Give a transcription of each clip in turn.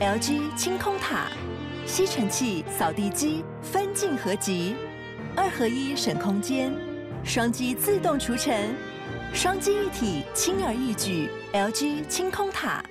LG 清空塔，吸尘器、扫地机分镜合集，二合一省空间，双击自动除尘，双击一体轻而易举。LG 清空塔。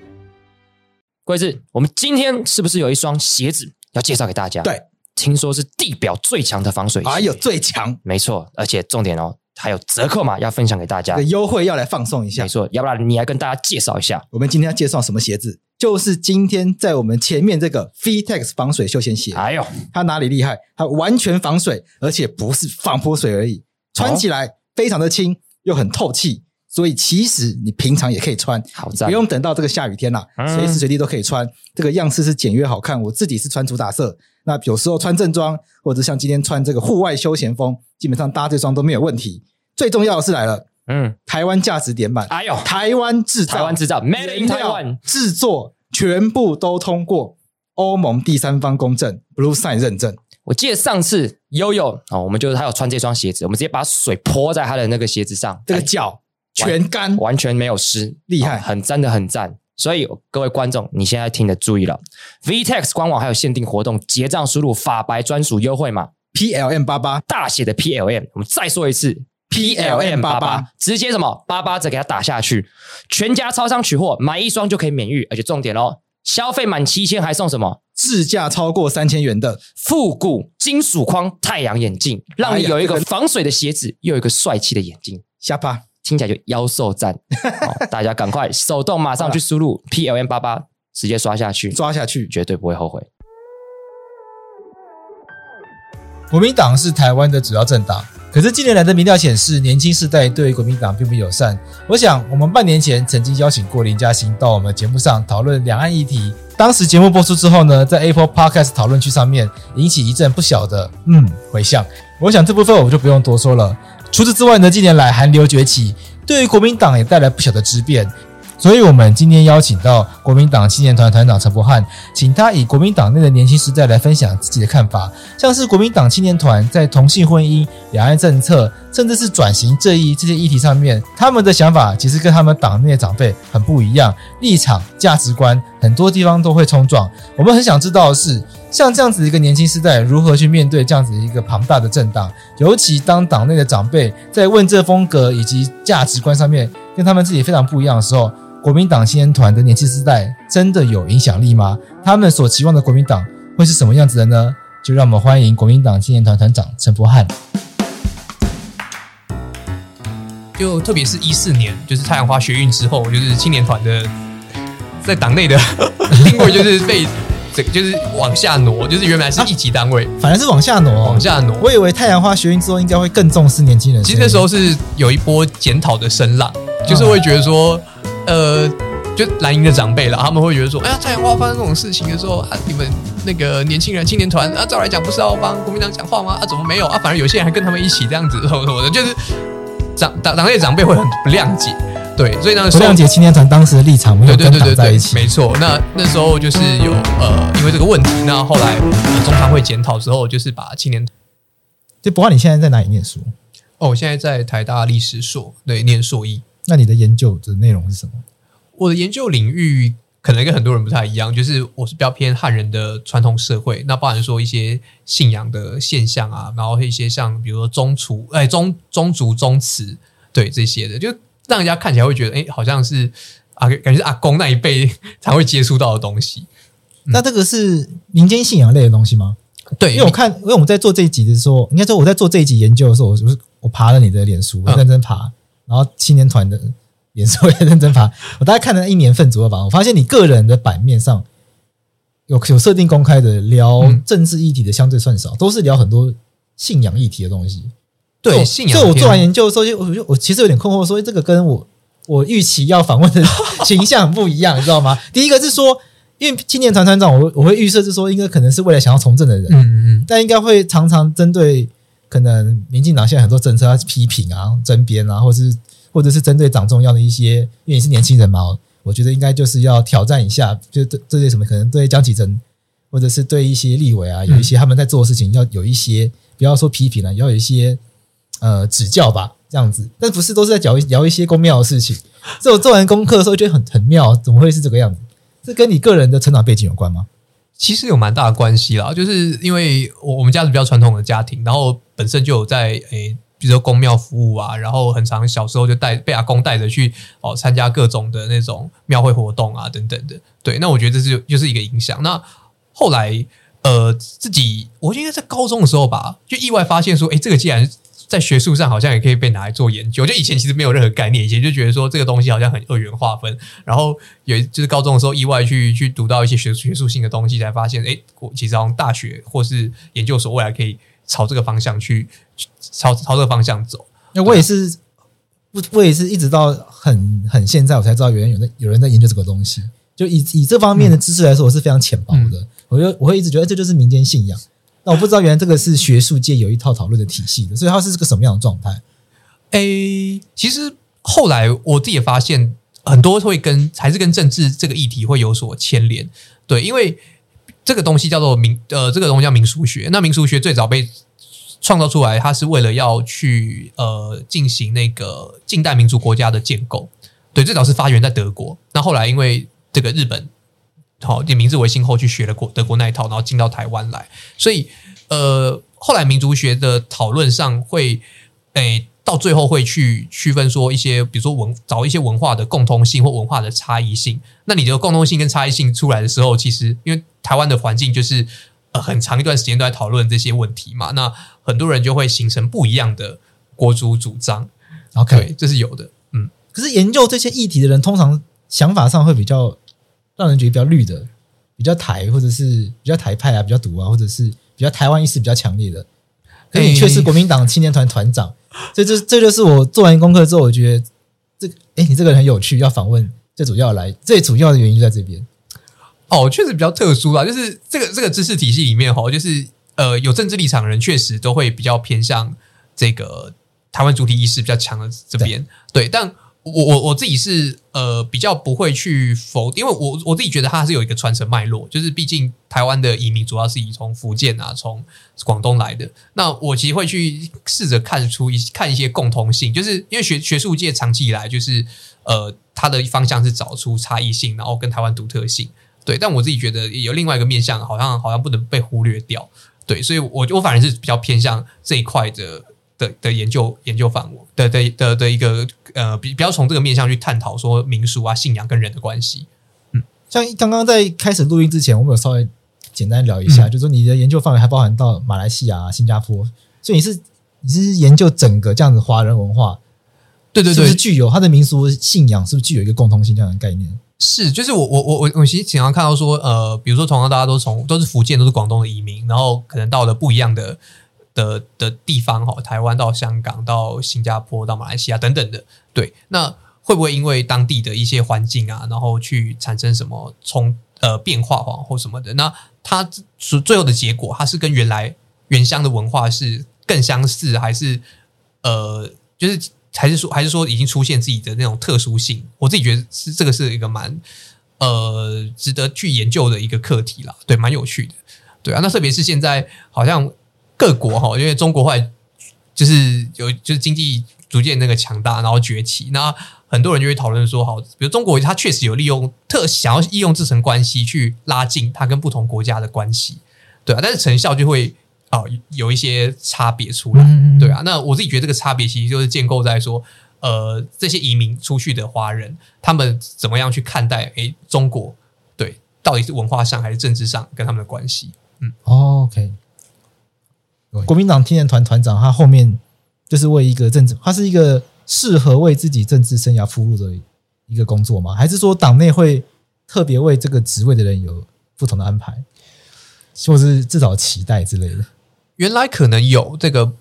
贵子，我们今天是不是有一双鞋子要介绍给大家？对，听说是地表最强的防水鞋，还有最强，没错，而且重点哦。还有折扣码要分享给大家，优惠要来放送一下。没错，要不然你来跟大家介绍一下，我们今天要介绍什么鞋子？就是今天在我们前面这个 VTEX 防水休闲鞋。哎呦，它哪里厉害？它完全防水，而且不是防泼水而已，穿起来非常的轻，又很透气。所以其实你平常也可以穿，不用等到这个下雨天啦，随时随地都可以穿。这个样式是简约好看，我自己是穿主打色。那有时候穿正装，或者像今天穿这个户外休闲风，基本上搭这双都没有问题。最重要的是来了，嗯，台湾价值点满，哎呦，台湾制造，台湾制造，Made in Taiwan，制作全部都通过欧盟第三方公证 Blue Sign 认证。我记得上次悠悠哦，我们就是他有穿这双鞋子，我们直接把水泼在他的那个鞋子上，这个脚全干，完全没有湿，厉害，很赞的很赞。所以各位观众，你现在听的注意了，VTEX 官网还有限定活动，结账输入法白专属优惠码 PLM 八八，大写的 PLM，我们再说一次。P L M 八八，直接什么八八折给它打下去，全家超商取货，买一双就可以免运，而且重点哦，消费满七千还送什么？市价超过三千元的。复古金属框太阳眼镜，让你有一个防水的鞋子，又有一个帅气的眼镜，下巴听起来就妖兽赞、哦，大家赶快手动马上去输入 P L M 八八，直接刷下去，刷下去。绝对不会后悔。国民党是台湾的主要政党。可是近年来的民调显示，年轻世代对国民党并不友善。我想，我们半年前曾经邀请过林嘉欣到我们节目上讨论两岸议题。当时节目播出之后呢，在 Apple Podcast 讨论区上面引起一阵不小的嗯回响。我想这部分我就不用多说了。除此之外呢，近年来韩流崛起，对于国民党也带来不小的质变。所以，我们今天邀请到国民党青年团团长陈柏翰，请他以国民党内的年轻时代来分享自己的看法，像是国民党青年团在同性婚姻、两岸政策，甚至是转型正义这些议题上面，他们的想法其实跟他们党内的长辈很不一样，立场、价值观很多地方都会冲撞。我们很想知道的是，像这样子一个年轻时代如何去面对这样子一个庞大的政党，尤其当党内的长辈在问政风格以及价值观上面跟他们自己非常不一样的时候。国民党青年团的年轻世代真的有影响力吗？他们所期望的国民党会是什么样子的呢？就让我们欢迎国民党青年团团长陈柏翰。就特别是一四年，就是太阳花学运之后，就是青年团的在党内的 定位就是被这个就是往下挪，就是原来是一级单位，啊、反而是往下挪，往下挪。我以为太阳花学运之后应该会更重视年轻人。其实那时候是有一波检讨的声浪，就是会觉得说。呃，就蓝营的长辈了，他们会觉得说，哎呀，太阳花发生这种事情的时候啊，你们那个年轻人青年团啊，照来讲不是要帮国民党讲话吗？啊，怎么没有啊？反而有些人还跟他们一起这样子，什么什么的，就是长党党内长辈会很不谅解，对，所以那时候不谅解青年团当时的立场，没有跟党在一起，没错。那那时候就是有呃，因为这个问题，那后来中常会检讨之后，就是把青年。就不管你现在在哪里念书？哦，我现在在台大历史所，对，念硕一。那你的研究的内容是什么？我的研究领域可能跟很多人不太一样，就是我是比较偏汉人的传统社会，那包含说一些信仰的现象啊，然后一些像比如说宗族、哎宗宗族宗祠，对这些的，就让人家看起来会觉得，哎，好像是啊，感觉是阿公那一辈才会接触到的东西。嗯、那这个是民间信仰类的东西吗？对，因为我看，因为我们在做这一集的时候，应该说我在做这一集研究的时候，我是我爬了你的脸书，我认真爬。嗯然后青年团的颜色也认真发，我大概看了一年份左右吧。我发现你个人的版面上有有设定公开的聊政治议题的相对算少，都是聊很多信仰议题的东西。对，信仰。所以我做完研究的时候，就我就我其实有点困惑，说这个跟我我预期要访问的形象很不一样，你知道吗？第一个是说，因为青年团团长，我我会预设是说，应该可能是未来想要从政的人，嗯嗯，但应该会常常针对。可能民进党现在很多政策要批评啊、争辩啊，或是或者是针对党中央的一些，因为你是年轻人嘛，我觉得应该就是要挑战一下，就这这些什么，可能对江启臣或者是对一些立委啊，有一些他们在做的事情，要有一些不要说批评了，要有一些呃指教吧，这样子。但不是都是在聊聊一些公庙的事情。所以我做完功课的时候觉得很很妙，怎么会是这个样子？这跟你个人的成长背景有关吗？其实有蛮大的关系啦，就是因为我我们家是比较传统的家庭，然后本身就有在诶，比如说公庙服务啊，然后很常小时候就带被阿公带着去哦参加各种的那种庙会活动啊等等的。对，那我觉得这是就是一个影响。那后来呃自己，我觉得在高中的时候吧，就意外发现说，诶，这个既然在学术上好像也可以被拿来做研究，就以前其实没有任何概念，以前就觉得说这个东西好像很二元划分，然后有就是高中的时候意外去去读到一些学学术性的东西，才发现，哎，我其实好像大学或是研究所未来可以朝这个方向去朝朝这个方向走。那我也是，我我也是一直到很很现在我才知道，原来有人有人在研究这个东西。就以以这方面的知识来说，我是非常浅薄的。嗯、我就我会一直觉得这就是民间信仰。那我不知道，原来这个是学术界有一套讨论的体系的，所以它是个什么样的状态？诶，其实后来我自己也发现，很多会跟还是跟政治这个议题会有所牵连。对，因为这个东西叫做民呃，这个东西叫民俗学。那民俗学最早被创造出来，它是为了要去呃进行那个近代民族国家的建构。对，最早是发源在德国。那后来因为这个日本。好，以明治维新后去学了国德国那一套，然后进到台湾来，所以呃，后来民族学的讨论上会，诶，到最后会去区分说一些，比如说文找一些文化的共通性或文化的差异性。那你的共通性跟差异性出来的时候，其实因为台湾的环境就是呃很长一段时间都在讨论这些问题嘛，那很多人就会形成不一样的国族主张。OK，这是有的，嗯。可是研究这些议题的人，通常想法上会比较。让人觉得比较绿的，比较台，或者是比较台派啊，比较独啊，或者是比较台湾意识比较强烈的。可你却是国民党青年团团长，这这这就是我做完功课之后，我觉得这个，哎，你这个人很有趣，要访问。最主要来，最主要的原因就在这边。哦，确实比较特殊啦，就是这个这个知识体系里面哈，就是呃，有政治立场的人确实都会比较偏向这个台湾主体意识比较强的这边。对，对，但。我我我自己是呃比较不会去否，因为我我自己觉得它是有一个传承脉络，就是毕竟台湾的移民主要是以从福建啊、从广东来的，那我其实会去试着看出一看一些共通性，就是因为学学术界长期以来就是呃它的方向是找出差异性，然后跟台湾独特性，对，但我自己觉得有另外一个面向，好像好像不能被忽略掉，对，所以我我反而是比较偏向这一块的。的的研究研究范围的的的的一个呃，比不要从这个面向去探讨说民俗啊、信仰跟人的关系。嗯，像刚刚在开始录音之前，我们有稍微简单聊一下，嗯、就是说你的研究范围还包含到马来西亚、新加坡，所以你是你是研究整个这样子华人文化，对对对，是不是具有它的民俗信仰，是不是具有一个共通性这样的概念？是，就是我我我我我其实经常看到说，呃，比如说同样大家都从都是福建，都是广东的移民，然后可能到了不一样的。的的地方哈，台湾到香港到新加坡到马来西亚等等的，对，那会不会因为当地的一些环境啊，然后去产生什么从呃变化哈或什么的？那它是最后的结果，它是跟原来原乡的文化是更相似，还是呃，就是还是说还是说已经出现自己的那种特殊性？我自己觉得是这个是一个蛮呃值得去研究的一个课题啦，对，蛮有趣的，对啊，那特别是现在好像。各国哈，因为中国后来就是有就是经济逐渐那个强大，然后崛起，那很多人就会讨论说，好，比如中国它确实有利用特想要利用这层关系去拉近它跟不同国家的关系，对啊，但是成效就会啊有一些差别出来，对啊，那我自己觉得这个差别其实就是建构在说，呃，这些移民出去的华人，他们怎么样去看待诶中国，对，到底是文化上还是政治上跟他们的关系，嗯，OK。国民党青年团团长，他后面就是为一个政治，他是一个适合为自己政治生涯铺路的一个工作吗？还是说党内会特别为这个职位的人有不同的安排，或是至少期待之类的？原来可能有这个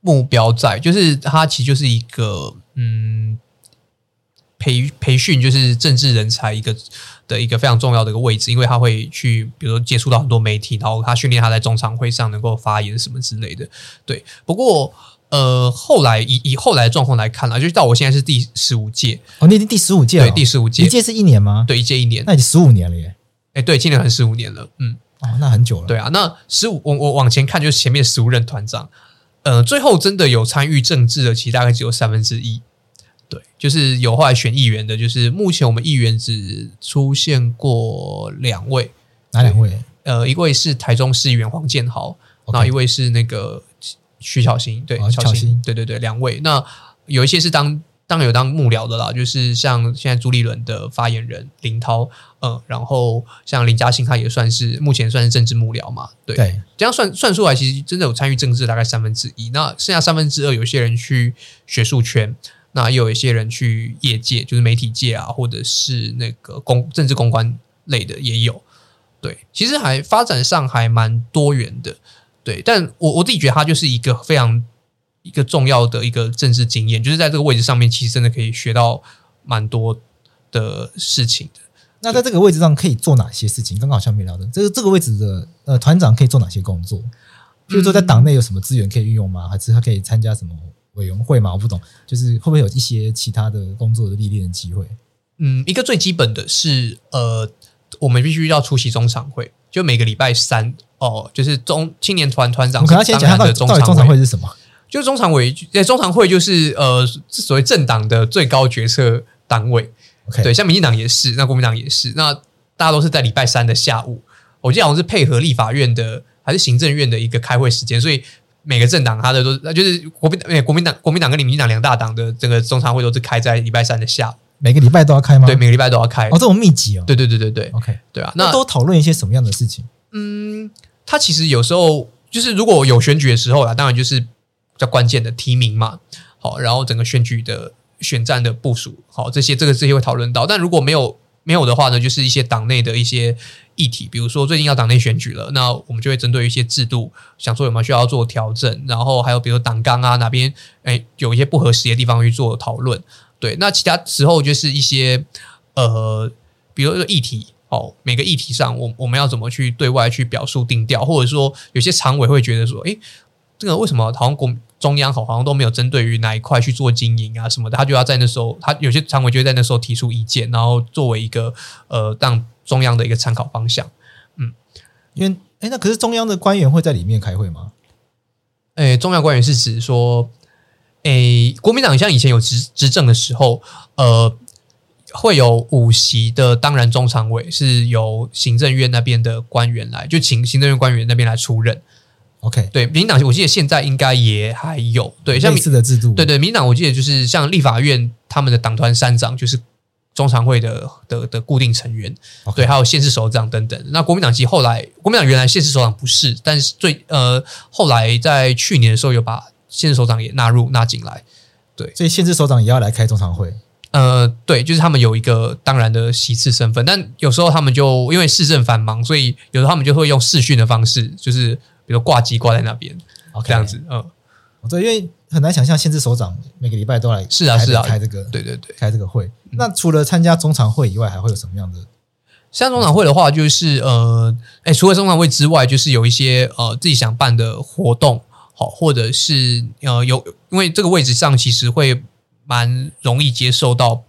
目标在，就是他其实就是一个嗯。培培训就是政治人才一个的一个非常重要的一个位置，因为他会去，比如说接触到很多媒体，然后他训练他在中常会上能够发言什么之类的。对，不过呃，后来以以后来的状况来看啊，就是到我现在是第十五届哦，你已经第十五届了，对，第十五届，一届是一年吗？对，一届一年，那已经十五年了耶！哎，对，今年很十五年了，嗯，哦，那很久了，对啊，那十五，我我往前看，就是前面十五任团长，呃，最后真的有参与政治的，其实大概只有三分之一。对，就是有后来选议员的，就是目前我们议员只出现过两位，哪两位？呃，一位是台中市议员黄建豪，那 Okay 一位是那个徐巧芯，对，哦巧芯巧芯，对对对，两位。那有一些是当当然有当幕僚的啦，就是像现在朱立伦的发言人林涛，嗯，然后像林嘉欣，他也算是目前算是政治幕僚嘛，对，对，这样算算出来，其实真的有参与政治大概三分之一，那剩下三分之二，有些人去学术圈，那也有一些人去业界，就是媒体界啊，或者是那个公政治公关类的也有。对，其实还发展上还蛮多元的，对，但我我自己觉得它就是一个非常一个重要的一个政治经验，就是在这个位置上面，其实真的可以学到蛮多的事情的。那在这个位置上可以做哪些事情？刚刚好像没聊到，这个这个位置的呃团长可以做哪些工作？比如说在党内有什么资源可以运用吗？还是他可以参加什么委员会嘛？我不懂，就是会不会有一些其他的工作的历练的机会？嗯，一个最基本的是呃。我们必须要出席中常会，就每个礼拜三哦，就是中青年团团长。我可能先讲到底中常会是什么？就是中常委，对，中常会就是呃，所谓政党的最高决策单位。对，像民进党也是，那国民党也是，那大家都是在礼拜三的下午。我记得好像是配合立法院的还是行政院的一个开会时间，所以每个政党他的都是就是国民党、国民党、国民党跟民进党两大党的这个中常会都是开在礼拜三的下午。每个礼拜都要开吗？对，每个礼拜都要开。哦，这种密集哦。对对对对对。OK，对啊，那，那都讨论一些什么样的事情？嗯，他其实有时候就是如果有选举的时候啦，当然就是比较关键的提名嘛。好，然后整个选举的选战的部署，好，这些这个这些会讨论到。但如果没有没有的话呢，就是一些党内的一些议题，比如说最近要党内选举了，那我们就会针对一些制度，想说有没有需要做调整，然后还有比如党纲啊哪边诶有一些不合适的地方去做讨论。对，那其他时候就是一些呃，比如说议题哦，每个议题上，我我们要怎么去对外去表述定调，或者说有些常委会觉得说，哎，这个为什么好像国中央好好像都没有针对于哪一块去做经营啊什么的，他就要在那时候，他有些常委就会在那时候提出意见，然后作为一个呃，让中央的一个参考方向。嗯，因为哎，那可是中央的官员会在里面开会吗？哎，中央官员是指说。诶，国民党像以前有执执政的时候，呃，会有五席的当然中常委是由行政院那边的官员来，就请行政院官员那边来出任。OK，对，民进党我记得现在应该也还有，对，像类似的制度，对对，民进党我记得就是像立法院他们的党团三长就是中常会的的的固定成员，Okay. 对，还有县市首长等等。那国民党其实后来，国民党原来县市首长不是，但是最呃后来在去年的时候有把。县市首长也纳入纳进来，对，所以县市首长也要来开中常会。呃，对，就是他们有一个当然的席次身份，但有时候他们就因为市政繁忙，所以有时候他们就会用视讯的方式，就是比如挂机挂在那边.这样子。嗯，对，因为很难想象县市首长每个礼拜都来，是啊，是啊，开这个，对对对，开这个会。那除了参加中常会以外，还会有什么样的？像中常会的话，就是呃，哎，除了中常会之外，就是有一些呃自己想办的活动。好，或者是呃有，因为这个位置上其实会蛮容易接受到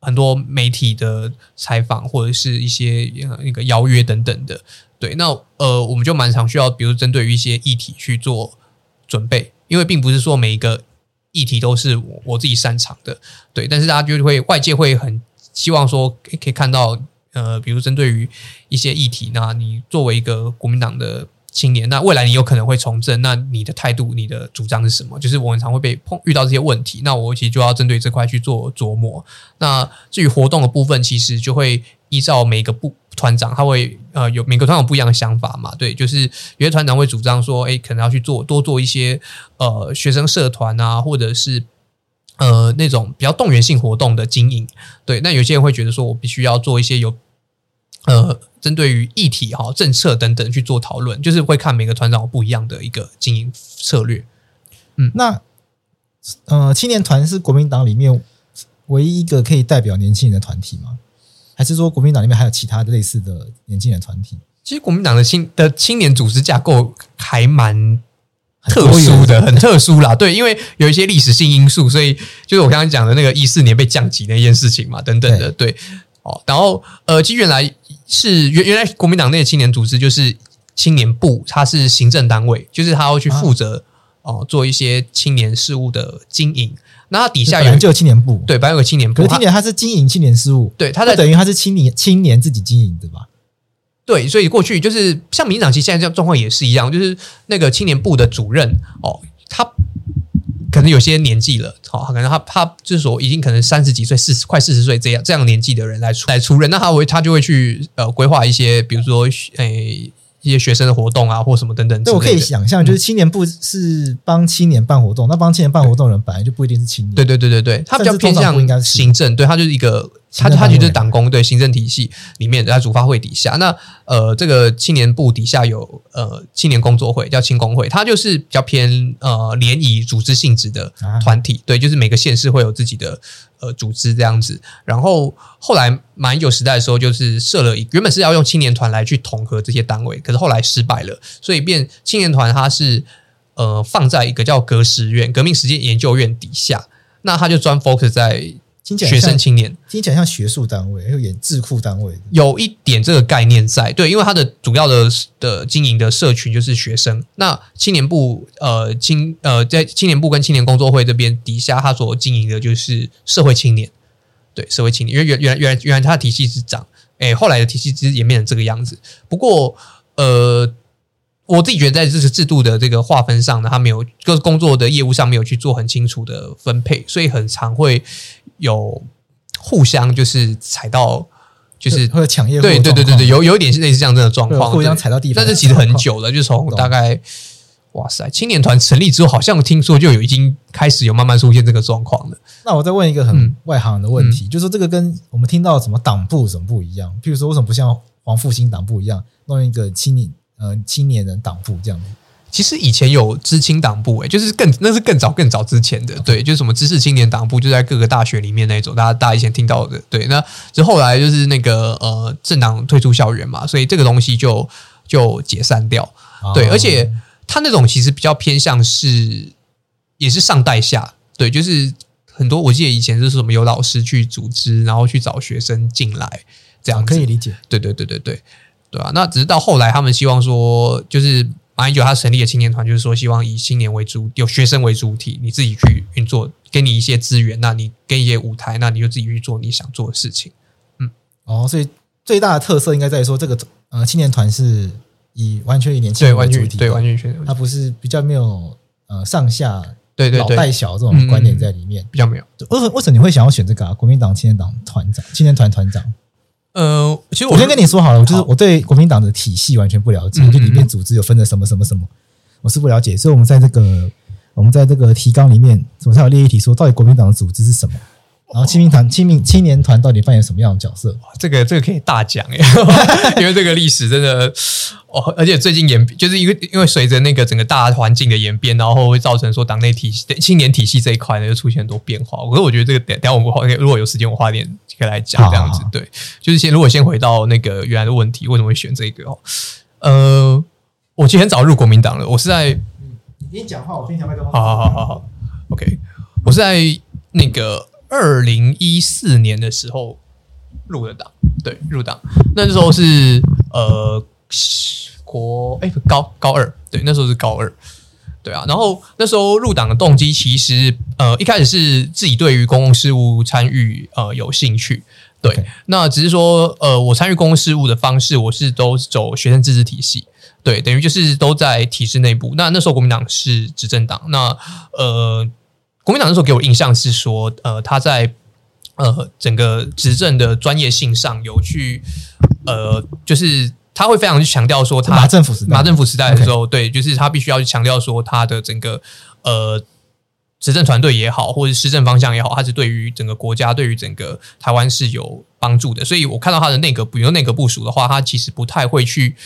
很多媒体的采访，或者是一些那个邀约等等的。对，那呃我们就蛮常需要，比如针对于一些议题去做准备，因为并不是说每一个议题都是我我自己擅长的。对，但是大家就会外界会很希望说可以看到呃，比如针对于一些议题，那你作为一个国民党的。青年，那未来你有可能会从政，那你的态度、你的主张是什么？就是我们常会被碰遇到这些问题，那我其实就要针对这块去做琢磨。那至于活动的部分，其实就会依照每个部团长，他会呃有每个团长不一样的想法嘛。对，就是有些团长会主张说，哎，可能要去做多做一些呃学生社团啊，或者是呃那种比较动员性活动的经营。对，那有些人会觉得说我必须要做一些有。呃，针对于议题哈、政策等等去做讨论，就是会看每个团长不一样的一个经营策略。嗯，那呃，青年团是国民党里面唯一一个可以代表年轻人的团体吗？还是说国民党里面还有其他的类似的年轻人团体？其实国民党的青的青年组织架构还蛮特殊的，很特殊啦。对，因为有一些历史性因素，所以就是我刚刚讲的那个一四年被降级那件事情嘛，等等的。对，哦，然后呃，其实原来。是原原来国民党内的青年组织就是青年部，它是行政单位，就是他要去负责哦、做一些青年事务的经营。那他底下有就有青年部，对，本来有个青年部。可是青年他是经营青年事务，对，他在等于他是青年青年自己经营的吧？对，所以过去就是像民进党，其实现在这样状况也是一样，就是那个青年部的主任哦，他可能有些年纪了，好、哦，可能他他就是说已经可能三十几岁、四十快四十岁这样这样年纪的人来出来出任，那他会他就会去呃规划一些，比如说诶。一些学生的活动啊，或什么等等，对，我可以想象，就是青年部是帮青年办活动，嗯、那帮青年办活动的人本来就不一定是青年，对对对对对，他比较偏向行政，对他就是一个，他他就是党工，对行政体系里面的，在主发会底下，那呃，这个青年部底下有呃青年工作会，叫青工会，它就是比较偏呃联谊组织性质的团体，啊、对，就是每个县市会有自己的。呃，组织这样子，然后后来马英九时代的时候，就是设了一，原本是要用青年团来去统合这些单位，可是后来失败了，所以变青年团它是呃放在一个叫革实院、革命实践研究院底下，那他就专 focus 在。学生青年听起来像学术单位，有点智库单位，有一点这个概念在。对，因为它的主要的的经营的社群就是学生。那青年部呃青呃在青年部跟青年工作会这边底下，它所经营的就是社会青年。对，社会青年，因为原原原来原来它的体系是长，哎，后来的体系其实演变成这个样子。不过呃。我自己觉得，在这个制度的这个划分上呢，他没有各工作的业务上没有去做很清楚的分配，所以很常会有互相就是踩到，就是会抢业务。对对对对对，有有一点是类似这样的状况，互相踩到地方。但是其实很久了，就从大概哇塞，青年团成立之后，好像听说就有已经开始有慢慢出现这个状况了。那我再问一个很外行的问题，嗯、就是说这个跟我们听到什么党部什么不一样？譬如说，为什么不像黄复兴党部一样弄一个青年？呃，青年人党部这样子，其实以前有知青党部，诶，就是更那是更早更早之前的，对，就是什么知识青年党部，就在各个大学里面那种，大家大家以前听到的，对，那之后来就是那个呃政党退出校园嘛，所以这个东西就就解散掉，对，哦、而且他那种其实比较偏向是也是上带下，对，就是很多我记得以前就是什么有老师去组织，然后去找学生进来，这样、哦、可以理解，对对对对对。对啊，那只是到后来，他们希望说，就是马英九他成立的青年团，就是说希望以青年为主，有学生为主体，你自己去运作，给你一些资源，那你给一些舞台，那你就自己去做你想做的事情。嗯，哦，所以最大的特色应该在于说，这个呃青年团是以完全以年轻人为主体，对，完全全，他不是比较没有呃上下对对对老带小这种观念在里面，比较没有。为什为什么你会想要选这个啊？国民党青年党团长，青年团团长？呃，其实我，我先跟你说好了，就是我对国民党的体系完全不了解，就里面组织有分的什么什么什么，我是不了解。所以，我们在这个我们在这个提纲里面，总是有列一题说，到底国民党的组织是什么？然后青年团、青年青年团到底扮演什么样的角色？哇这个这个可以大讲耶，因为这个历史真的哦，而且最近演就是因为因为随着那个整个大环境的演变，然后会造成说党内体系、青年体系这一块呢，就出现很多变化。可是我觉得这个等等下我们花如果有时间，我花点可以来讲这样子。对，就是先如果先回到那个原来的问题，为什么会选这个？哦，呃，我其实很早入国民党了，我是在你讲话，我先讲麦克风。好好好好好，OK，我是在那个。二零一四年的时候入的党，对，入党那时候是呃国哎、欸、高高二，对，那时候是高二，对啊，然后那时候入党的动机其实呃一开始是自己对于公共事务参与呃有兴趣，对.那只是说呃我参与公共事务的方式我是都走学生自治体系，对，等于就是都在体制内部。那那时候国民党是执政党，那呃。国民党那时候给我印象是说，呃，他在呃整个执政的专业性上有去，呃，就是他会非常去强调说，他马政府时代，马政府时代的时候，对，就是他必须要去强调说，他的整个呃执政团队也好，或者施政方向也好，他是对于整个国家、对于整个台湾是有帮助的。所以我看到他的内阁，比如内阁部署的话，他其实不太会去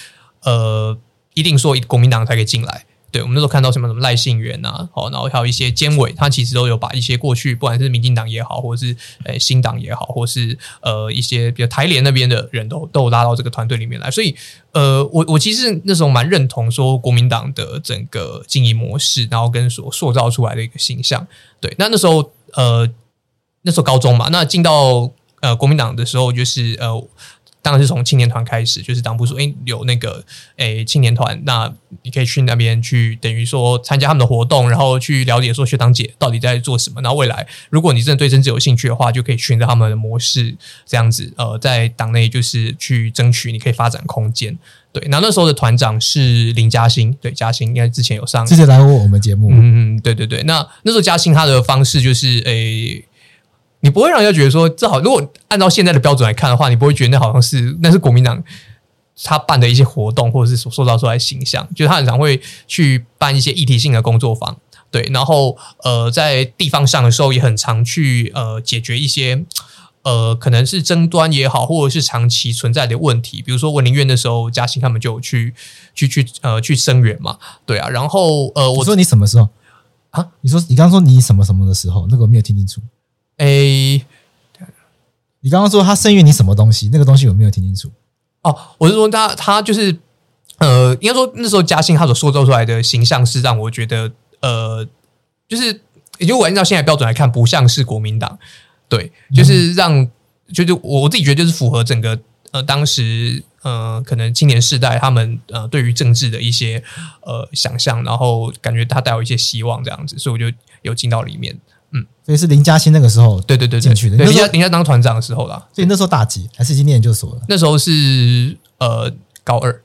呃一定说国民党才可以进来。对，我们那时候看到什么什么赖信元呐，好，然后还有一些监委，他其实都有把一些过去不管是民进党也好，或者是呃新党也好，或是呃一些比如台联那边的人都都有拉到这个团队里面来，所以呃我我其实那时候蛮认同说国民党的整个经营模式，然后跟所塑造出来的一个形象。对，那那时候呃那时候高中嘛，那进到呃国民党的时候，就是呃当然是从青年团开始，就是党部说，哎，有那个诶青年团，那你可以去那边去，等于说参加他们的活动，然后去了解说学长姐到底在做什么。然后未来，如果你真的对政治有兴趣的话，就可以循着他们的模式，这样子，呃，在党内就是去争取你可以发展空间。对，那那时候的团长是林嘉欣，对，嘉欣应该之前有上，之前来过我们节目，嗯嗯，对对对。那那时候嘉欣他的方式就是，诶。你不会让人家觉得说，这好。如果按照现在的标准来看的话，你不会觉得那好像是那是国民党他办的一些活动，或者是所塑造出来的形象。就是他很常会去办一些议题性的工作坊，对。然后呃，在地方上的时候，也很常去呃解决一些呃可能是争端也好，或者是长期存在的问题。比如说文林院的时候，嘉兴他们就有去去去呃去声援嘛，对啊。然后呃，我说你什么时候啊？你说你刚刚说你什么什么的时候，那个我没有听清楚。诶，你刚刚说他声援你什么东西？那个东西有没有听清楚？哦，我是说他他就是呃，应该说那时候嘉兴他所塑造出来的形象是让我觉得呃，就是也就我按照现在标准来看，不像是国民党，对，就是让、嗯、就是我自己觉得就是符合整个呃当时呃可能青年世代他们呃对于政治的一些呃想象，然后感觉他带有一些希望这样子，所以我就有进到里面。嗯，所以是林嘉欣那个时候，对对对进去的。林嘉林嘉当团长的时候啦，所以那时候大几还是已经念研究所了？那时候是呃高二，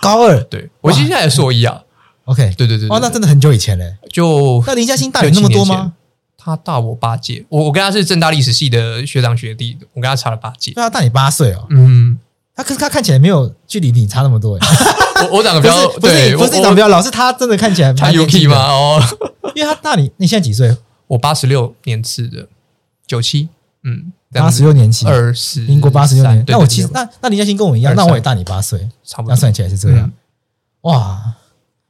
高二。对，我现在也硕一啊。OK，对对对，哇，那真的很久以前嘞。就那林嘉欣大你那么多吗？他大我八届，我我跟他是正大历史系的学长学弟，我跟他差了八届。对啊，大你八岁哦。嗯，他可是他看起来没有距离你差那么多。我我长得比较对，不是你长得比较老，是他真的看起来他 UK 吗？哦，因为他大你，你现在几岁？我八十六年次的，九七，嗯，八十六年次，二十，民国八十六年。那我其实，那那林嘉欣跟我一样，那我也大你八岁，差不多。那算起来是这样，嗯、哇！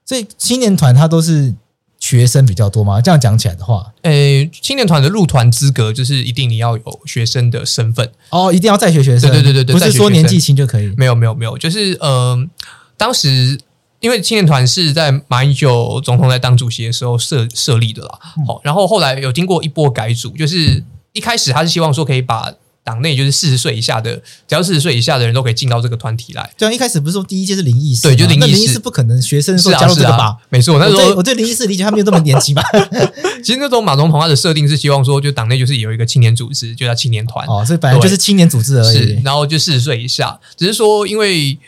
所以青年团他都是学生比较多吗？这样讲起来的话，诶、欸，青年团的入团资格就是一定你要有学生的身份哦，一定要在学学生，对对对对，不是说年纪轻就可以。没有没有没有，就是呃，当时。因为青年团是在马英九总统在当主席的时候设设立的啦，好，然后后来有经过一波改组，就是一开始他是希望说可以把党内就是四十岁以下的，只要四十岁以下的人都可以进到这个团体来。对，一开始不是说第一届是林义士，对，就林义士，林义士不可能学生说加入这个吧？没错，那时候我对林义士理解他没有这么年轻吧？其实那时候马总统他的设定是希望说，就党内就是有一个青年组织，就叫青年团哦，所以本来就是青年组织而已。然后就四十岁以下，只是说因为。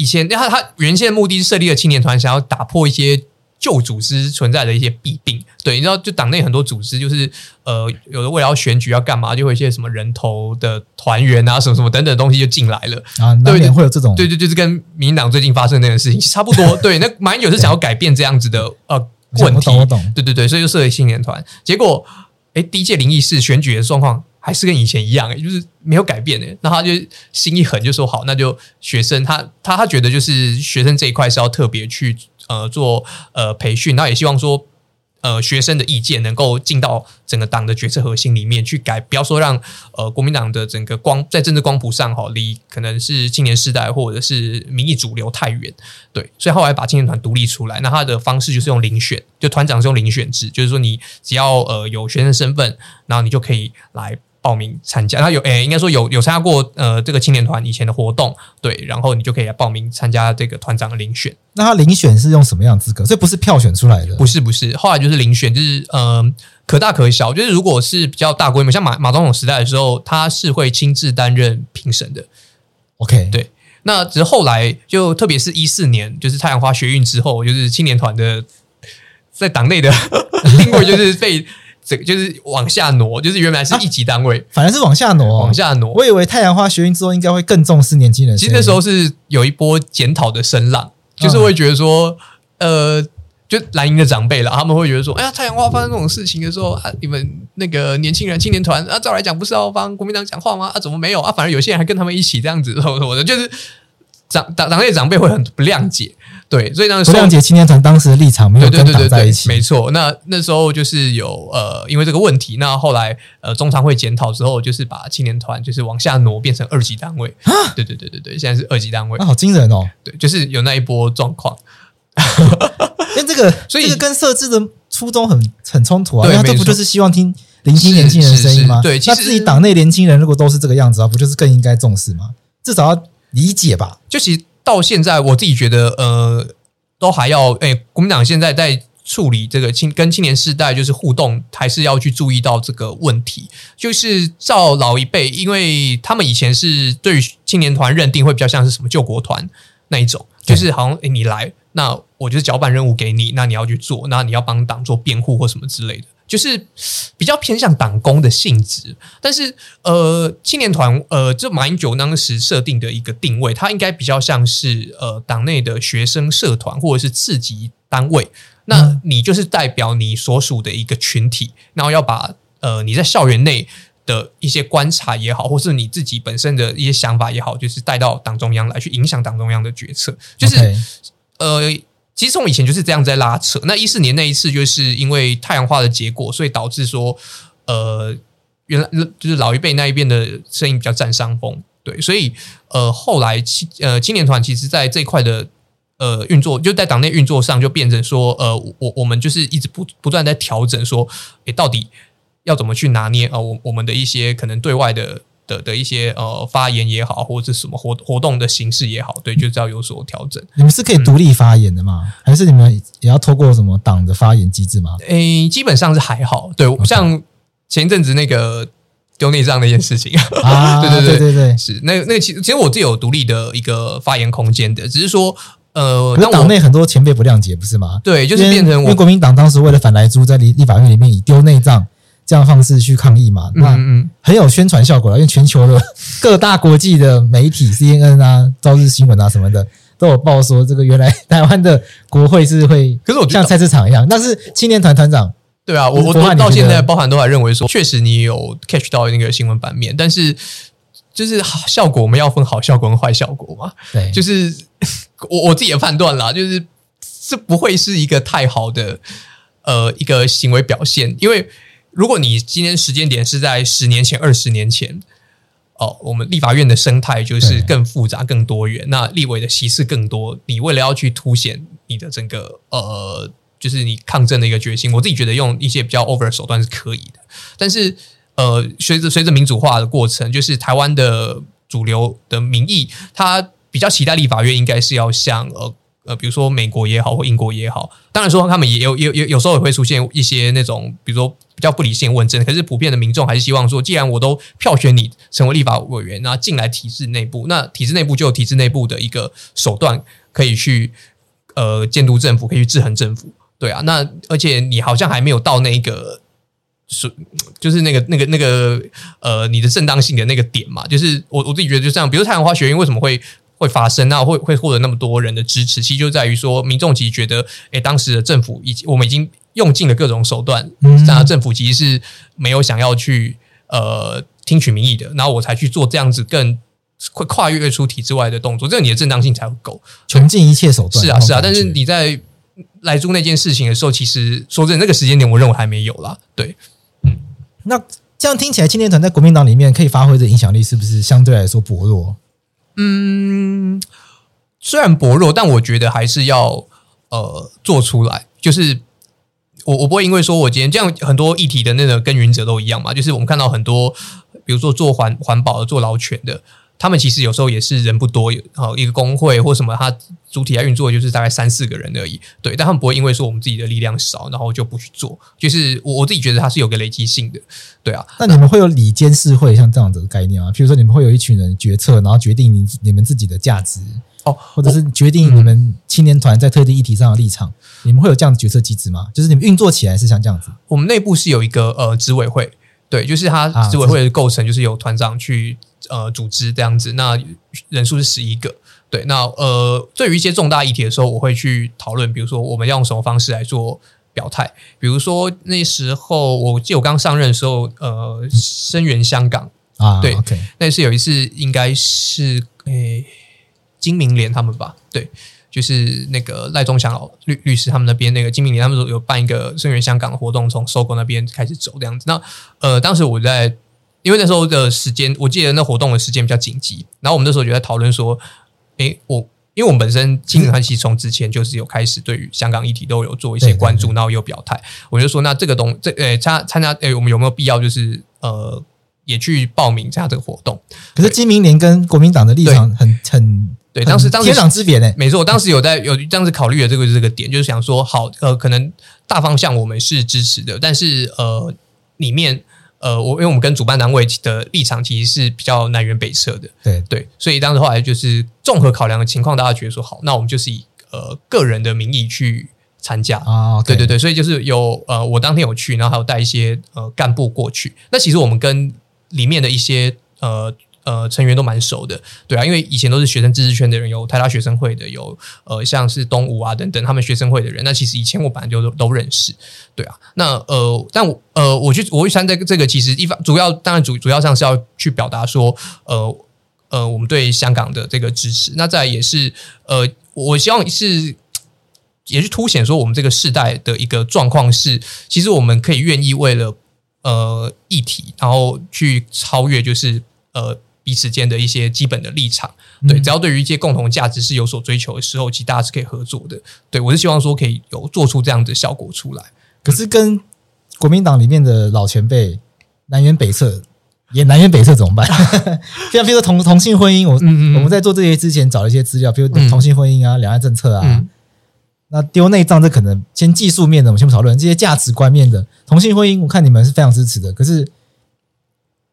以前，他他原先的目的是设立了青年团，想要打破一些旧组织存在的一些弊病。对，你知道，就党内很多组织，就是呃，有的为了要选举要干嘛，就会一些什么人头的团员啊，什么什么等等的东西就进来了啊。难免会有这种，对对，就是跟民进党最近发生的那件事情差不多。对，那马英九是想要改变这样子的呃问题。对对对，所以就设立青年团。结果，哎，第一届林义士选举的状况。还是跟以前一样，欸，就是没有改变诶，那他就心一狠，就说好，那就学生他他他觉得就是学生这一块是要特别去呃做呃培训，那也希望说。呃，学生的意见能够进到整个党的决策核心里面去改，不要说让呃国民党的整个光在政治光谱上哈，离可能是青年世代或者是民意主流太远，对，所以后来把青年团独立出来，那他的方式就是用遴选，就团长是用遴选制，就是说你只要呃有学生身份，然后你就可以来。报名参加，他有诶、欸，应该说有有参加过呃这个青年团以前的活动，对，然后你就可以来报名参加这个团长的遴选。那他遴选是用什么样的资格？这不是票选出来的？不是不是，后来就是遴选，就是呃可大可小，就是如果是比较大规模，像马马总统时代的时候，他是会亲自担任评审的。OK，对，那只是后来就特别是一四年，就是太阳花学运之后，就是青年团的在党内的 定位就是被。这个就是往下挪，就是原来是一级单位，啊、反而是往下挪，往下挪。我以为太阳花学运之后应该会更重视年轻人。其实那时候是有一波检讨的声浪，就是会觉得说，呃，就蓝营的长辈了，他们会觉得说，哎呀，太阳花发生这种事情的时候啊，你们那个年轻人青年团啊，照来讲不是要帮国民党讲话吗？啊，怎么没有啊？反而有些人还跟他们一起这样子，什么什么的，就是长长长辈长辈会很不谅解。对，所以那时候不谅解青年团当时的立场，没有跟党在一起。没错，那那时候就是有呃，因为这个问题，那后来呃，中常会检讨之后，就是把青年团就是往下挪，变成二级单位。啊，对对对对对，现在是二级单位。那好惊人哦！对，就是有那一波状况。因为这个，所以这个跟设置的初衷很很冲突啊。对，这不就是希望听聆听年轻人的声音吗？对，那自己党内年轻人如果都是这个样子啊，不就是更应该重视吗？至少要。理解吧？就其实到现在，我自己觉得，呃，都还要，哎，国民党现在在处理这个青跟青年世代就是互动，还是要去注意到这个问题。就是照老一辈，因为他们以前是对于青年团认定会比较像是什么救国团那一种，就是好像哎你来，那我就是交办任务给你，那你要去做，那你要帮党做辩护或什么之类的。就是比较偏向党工的性质，但是呃，青年团呃，这马英九当时设定的一个定位，它应该比较像是呃党内的学生社团或者是次级单位。那你就是代表你所属的一个群体，然后要把呃你在校园内的一些观察也好，或是你自己本身的一些想法也好，就是带到党中央来去影响党中央的决策，就是、okay. 呃。其实从以前就是这样在拉扯。那一四年那一次，就是因为太阳花的结果，所以导致说，呃，原来就是老一辈那一边的声音比较占上风，对。所以呃，后来青呃青年团其实在这一块的呃运作，就在党内运作上就变成说，呃，我我们就是一直不不断在调整，说，诶，到底要怎么去拿捏啊？我、我们的一些可能对外的。的的一些呃发言也好，或者是什么活活动的形式也好，对，就是要有所调整。你们是可以独立发言的吗？嗯、还是你们也要透过什么党的发言机制吗？诶、欸，基本上是还好。对.像前一阵子那个丢内脏那件事情啊，对对对对对，是那那其实其实我自己有独立的一个发言空间的，只是说呃，那党内很多前辈不谅解，不是吗？对，就是变成我因为国民党当时为了反莱猪，在立立法院里面以丢内脏。这样方式去抗议嘛？那很有宣传效果了，因为全球的 各大国际的媒体，CNN 啊、朝日新闻啊什么的，都有报说这个原来台湾的国会是会，可是我像菜市场一样。但是青年团团长，对啊，我我到现在包含都还认为说，确实你有 catch 到那个新闻版面，但是就是效果我们要分好效果跟坏效果嘛。对，就是 我我自己的判断啦，就是这不会是一个太好的呃一个行为表现，因为。如果你今天时间点是在十年前、二十年前，哦，我们立法院的生态就是更复杂、更多元，那立委的席次更多。你为了要去凸显你的整个呃，就是你抗争的一个决心，我自己觉得用一些比较 over 的手段是可以的。但是呃，随着随着民主化的过程，就是台湾的主流的民意，他比较期待立法院应该是要像呃。呃，比如说美国也好，或英国也好，当然说他们也有有有有时候也会出现一些那种，比如说比较不理性问政。可是普遍的民众还是希望说，既然我都票选你成为立法委员，那进来体制内部，那体制内部就有体制内部的一个手段可以去呃监督政府，可以去制衡政府。对啊，那而且你好像还没有到那个是就是那个那个那个呃你的正当性的那个点嘛？就是我我自己觉得就这样，比如太阳花学运为什么会？会发生，那会会获得那么多人的支持，其实就在于说，民众其实觉得，诶，当时的政府已经我们已经用尽了各种手段，那政府其实是没有想要去呃听取民意的，然后我才去做这样子更会跨越出体制外的动作，这个你的正当性才会够，穷尽一切手段。是啊，是啊，但是你在来做那件事情的时候，其实说真的，那个时间点，我认为还没有啦。对，嗯，那这样听起来，青年团在国民党里面可以发挥的影响力，是不是相对来说薄弱？嗯，虽然薄弱，但我觉得还是要呃做出来。就是我我不会因为说我今天这样很多议题的那个耕耘者都一样嘛。就是我们看到很多，比如说做环环保的、做劳权的，他们其实有时候也是人不多，好一个工会或什么，他主体来运作的就是大概三四个人而已。对，但他们不会因为说我们自己的力量少，然后就不去做。就是我我自己觉得它是有个累积性的。对啊，那你们会有理监事会像这样子的概念吗？比如说，你们会有一群人决策，然后决定你你们自己的价值哦，或者是决定你们青年团在特定议题上的立场，嗯、你们会有这样的决策机制吗？就是你们运作起来是像这样子？我们内部是有一个呃执委会，对，就是它执委会的构成就是由团长去呃组织这样子，那人数是十一个，对，那呃对于一些重大议题的时候，我会去讨论，比如说我们要用什么方式来做。表态，比如说那时候，我记得我刚上任的时候，呃，声援香港啊，对，okay. 那是有一次，应该是诶、欸，金明联他们吧，对，就是那个赖忠祥老律律师他们那边那个金明联他们说有办一个声援香港的活动，从 SOGO 那边开始走这样子。那呃，当时我在，因为那时候的时间，我记得那活动的时间比较紧急，然后我们那时候就在讨论说，诶、欸，我。因为我们本身青年团其实从之前就是有开始对于香港议题都有做一些关注，然后有表态。我就说，那这个东这诶参参加诶，我们有没有必要就是呃也去报名参加这个活动。可是金明年跟国民党的立场很很对，当时当时天壤之别呢。没错，我当时有在有当时考虑的这个这个点，就是想说，好，呃，可能大方向我们是支持的，但是呃，里面。呃，我因为我们跟主办单位的立场其实是比较南辕北辙的，对对，所以当时后来就是综合考量的情况，大家觉得说好，那我们就是以呃个人的名义去参加啊，oh. 对对对，所以就是有呃，我当天有去，然后还有带一些呃干部过去。那其实我们跟里面的一些呃。呃，成员都蛮熟的，对啊，因为以前都是学生自治圈的人，有台大学生会的，有呃，像是东吴啊等等，他们学生会的人，那其实以前我本来就都都认识，对啊，那呃，但我呃，我去我去参加这个，其实一方主要当然主主要上是要去表达说，呃呃，我们对香港的这个支持，那再也是呃，我希望是也是凸显说我们这个世代的一个状况是，其实我们可以愿意为了呃议题，然后去超越，就是呃。彼此间的一些基本的立场，对，只要对于一些共同价值是有所追求的时候，其实大家是可以合作的。对，我是希望说可以有做出这样的效果出来。可是跟国民党里面的老前辈南辕北辙，也南辕北辙怎么办？像比如说同同性婚姻，我嗯嗯我们在做这些之前找了一些资料，比如同性婚姻啊、两岸政策啊，嗯、那丢内脏这可能先技术面的，我们先不讨论这些价值观面的同性婚姻，我看你们是非常支持的，可是。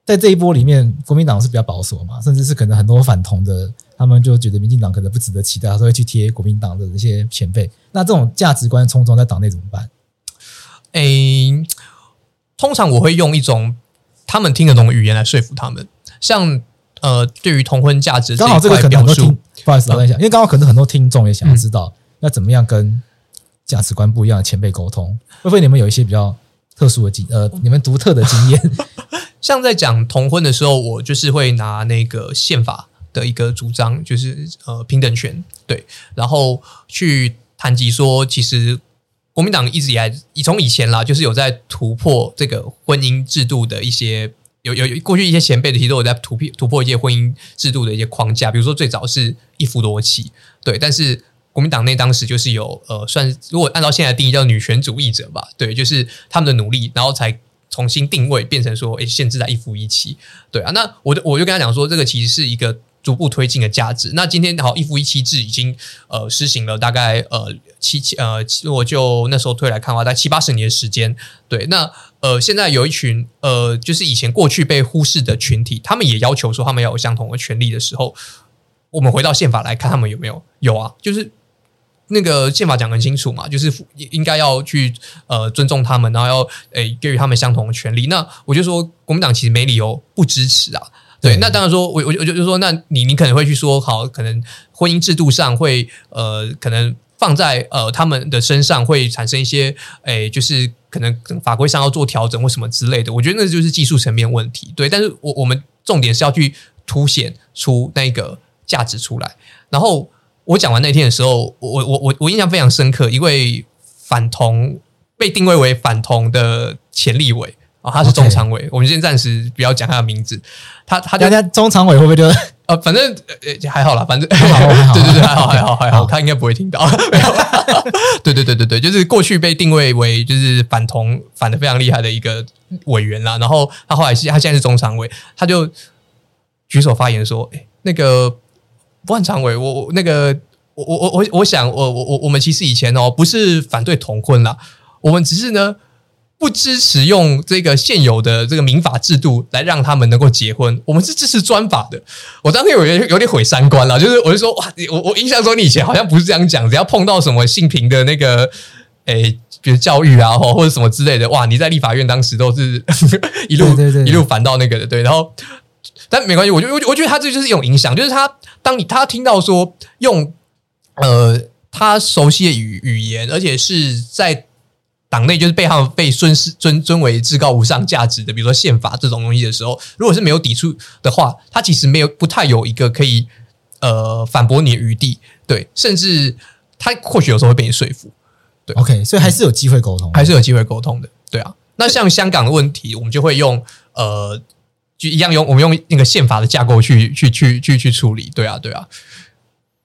在这一波里面，国民党是比较保守嘛，甚至是可能很多反同的，他们就觉得民进党可能不值得期待，他会去贴国民党的那些前辈。那这种价值观冲撞在党内怎么办？诶，通常我会用一种他们听得懂的语言来说服他们。像呃，对于同婚价值，刚好这个可能很多听，不好意思，我在想，因为刚好可能很多听众也想要知道，要怎么样跟价值观不一样的前辈沟通。会不会你们有一些比较特殊的经呃，你们独特的经验？像在讲同婚的时候，我就是会拿那个宪法的一个主张，就是呃平等权，对，然后去谈及说，其实国民党一直以来，从以前啦，就是有在突破这个婚姻制度的一些，有有过去一些前辈的其实都有在突破突破一些婚姻制度的一些框架，比如说最早是一夫多妻，对，但是国民党内当时就是有呃，算如果按照现在的定义叫女权主义者吧，对，就是他们的努力，然后才。重新定位变成说，哎，限制在一夫一妻，对啊，那我就我就跟他讲说，这个其实是一个逐步推进的价值。那今天好，一夫一妻制已经呃施行了大概呃七七呃，如果就那时候推来看的话，在七八十年的时间，对，那呃现在有一群呃，就是以前过去被忽视的群体，他们也要求说他们要有相同的权利的时候，我们回到宪法来看，他们有没有？有啊，就是。那个宪法讲很清楚嘛，就是应该要去呃尊重他们，然后要诶给予他们相同的权利。那我就说国民党其实没理由不支持啊。对，对那当然说，我我我就就说，那你你可能会去说，好，可能婚姻制度上会呃可能放在呃他们的身上会产生一些诶，就是可能法规上要做调整或什么之类的。我觉得那就是技术层面问题。对，但是我我们重点是要去凸显出那个价值出来，然后。我讲完那天的时候，我我我我印象非常深刻，一位反同被定位为反同的前立委啊、哦，他是中常委。我们先暂时不要讲他的名字，他他大家中常委会不会就呃，反正呃还好啦，反正 对对对，还好还好还好，他应该不会听到。对对对对对，就是过去被定位为就是反同反的非常厉害的一个委员啦，然后他后来是他现在是中常委，他就举手发言说：“哎，那个。”万常委，我我那个我我我我我想，我我我我们其实以前哦，不是反对同婚啦，我们只是呢不支持用这个现有的这个民法制度来让他们能够结婚，我们是支持专法的。我当时有点有点毁三观了，就是我就说哇，我我印象中你以前好像不是这样讲，只要碰到什么性平的那个诶，比如教育啊或或者什么之类的，哇，你在立法院当时都是 一路一路反到那个的，对，然后。但没关系，我觉得，我我觉得他这就是一种影响，就是他当你他听到说用呃他熟悉的语语言，而且是在党内就是被他们被尊视尊尊为至高无上价值的，比如说宪法这种东西的时候，如果是没有抵触的话，他其实没有不太有一个可以呃反驳你的余地，对，甚至他或许有时候会被你说服，对，OK，所以还是有机会沟通，还是有机会沟通的，对啊。那像香港的问题，我们就会用呃。就一样用我们用那个宪法的架构去去去去去处理，对啊对啊，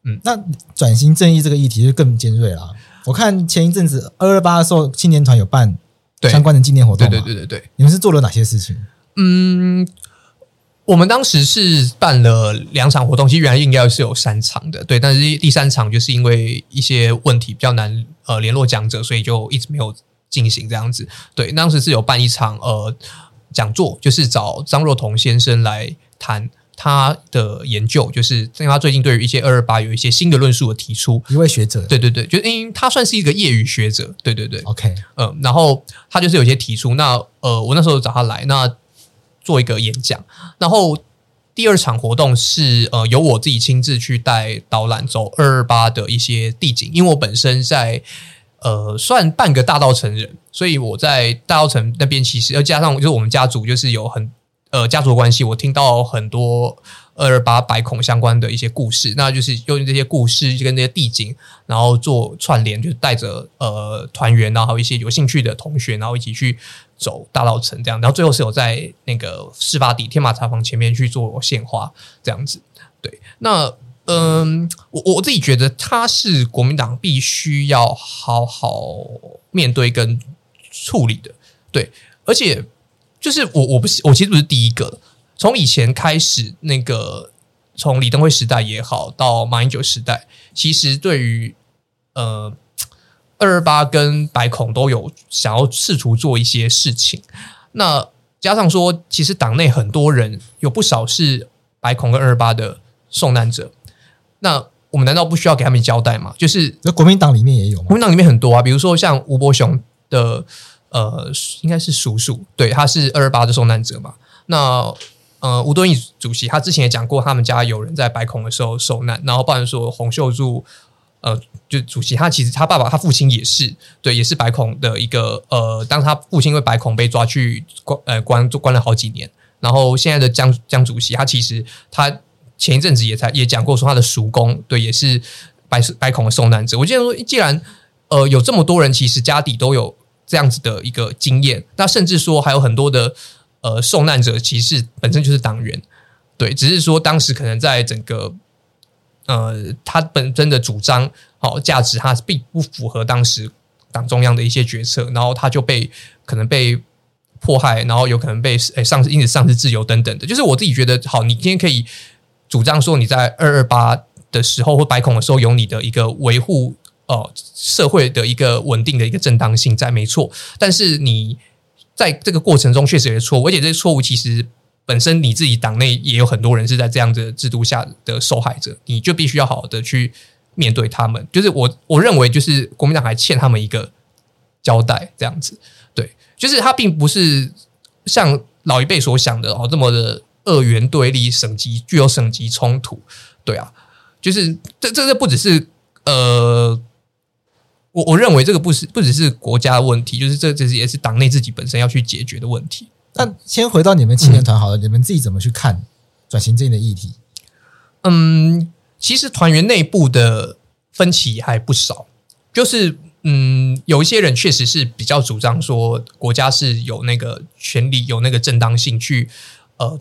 嗯，那转型正义这个议题就更尖锐了。我看前一阵子二二八的时候，青年团有办相关的纪念活动，对对对对对，你们是做了哪些事情？嗯，我们当时是办了两场活动，其实原来应该是有三场的，对，但是第三场就是因为一些问题比较难呃联络讲者，所以就一直没有进行这样子。对，当时是有办一场呃讲座，就是找张若彤先生来谈他的研究，就是因为他最近对于一些二二八有一些新的论述的提出，一位学者，对对对，就因为他算是一个业余学者，对对对，OK，嗯、呃，然后他就是有些提出，那呃我那时候找他来那。做一个演讲，然后第二场活动是呃由我自己亲自去带导览走二二八的一些地景，因为我本身在呃算半个大稻城人，所以我在大稻城那边其实要加上就是我们家族就是有很呃家族关系，我听到很多二二八白孔相关的一些故事，那就是用这些故事跟这些地景，然后做串联，就带着呃团员，然后一些有兴趣的同学，然后一起去。走大稻城这样，然后最后是有在那个事发地天马茶坊前面去做献花这样子。对，那嗯，我我自己觉得他是国民党必须要好好面对跟处理的。对，而且就是我我不是我其实不是第一个，从以前开始，那个从李登辉时代也好，到马英九时代，其实对于呃。二二八跟白孔都有想要试图做一些事情，那加上说，其实党内很多人有不少是白孔跟二二八的受难者，那我们难道不需要给他们交代吗？就是那国民党里面也有吗？国民党里面很多啊，比如说像吴伯雄的呃，应该是叔叔，对，他是二二八的受难者嘛。那呃，吴敦义主席他之前也讲过，他们家有人在白孔的时候受难，然后包含说洪秀柱。呃，就主席他其实他爸爸他父亲也是对，也是白孔的一个呃，当他父亲因为白孔被抓去关呃关关了好几年，然后现在的江江主席他其实他前一阵子也才也讲过说他的叔公对也是白白孔的受难者。我记得说，既然呃有这么多人其实家底都有这样子的一个经验，那甚至说还有很多的呃受难者其实本身就是党员，对，只是说当时可能在整个。呃，他本身的主张好价值，他并不符合当时党中央的一些决策，然后他就被可能被迫害，然后有可能被诶丧失，因此丧失自由等等的。就是我自己觉得，好，你今天可以主张说你在二二八的时候或白孔的时候有你的一个维护呃社会的一个稳定的一个正当性在，没错。但是你在这个过程中确实有错误，而且这些错误其实。本身你自己党内也有很多人是在这样的制度下的受害者，你就必须要好好的去面对他们。就是我我认为，就是国民党还欠他们一个交代，这样子。对，就是他并不是像老一辈所想的哦这么的二元对立、省级具有省级冲突。对啊，就是这这这不只是呃，我我认为这个不是不只是国家的问题，就是这这是也是党内自己本身要去解决的问题。那先回到你们青年团好了，嗯、你们自己怎么去看转型正义的议题？嗯，其实团员内部的分歧还不少，就是嗯，有一些人确实是比较主张说国家是有那个权利、有那个正当性去呃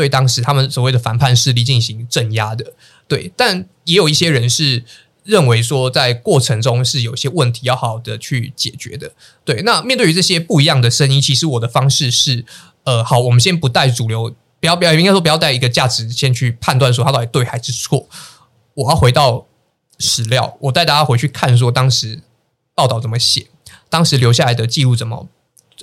对当时他们所谓的反叛势力进行镇压的，对，但也有一些人是。认为说，在过程中是有些问题要好好的去解决的。对，那面对于这些不一样的声音，其实我的方式是，呃，好，我们先不带主流，不要不要，应该说不要带一个价值先去判断说它到底对还是错。我要回到史料，我带大家回去看说当时报道怎么写，当时留下来的记录怎么，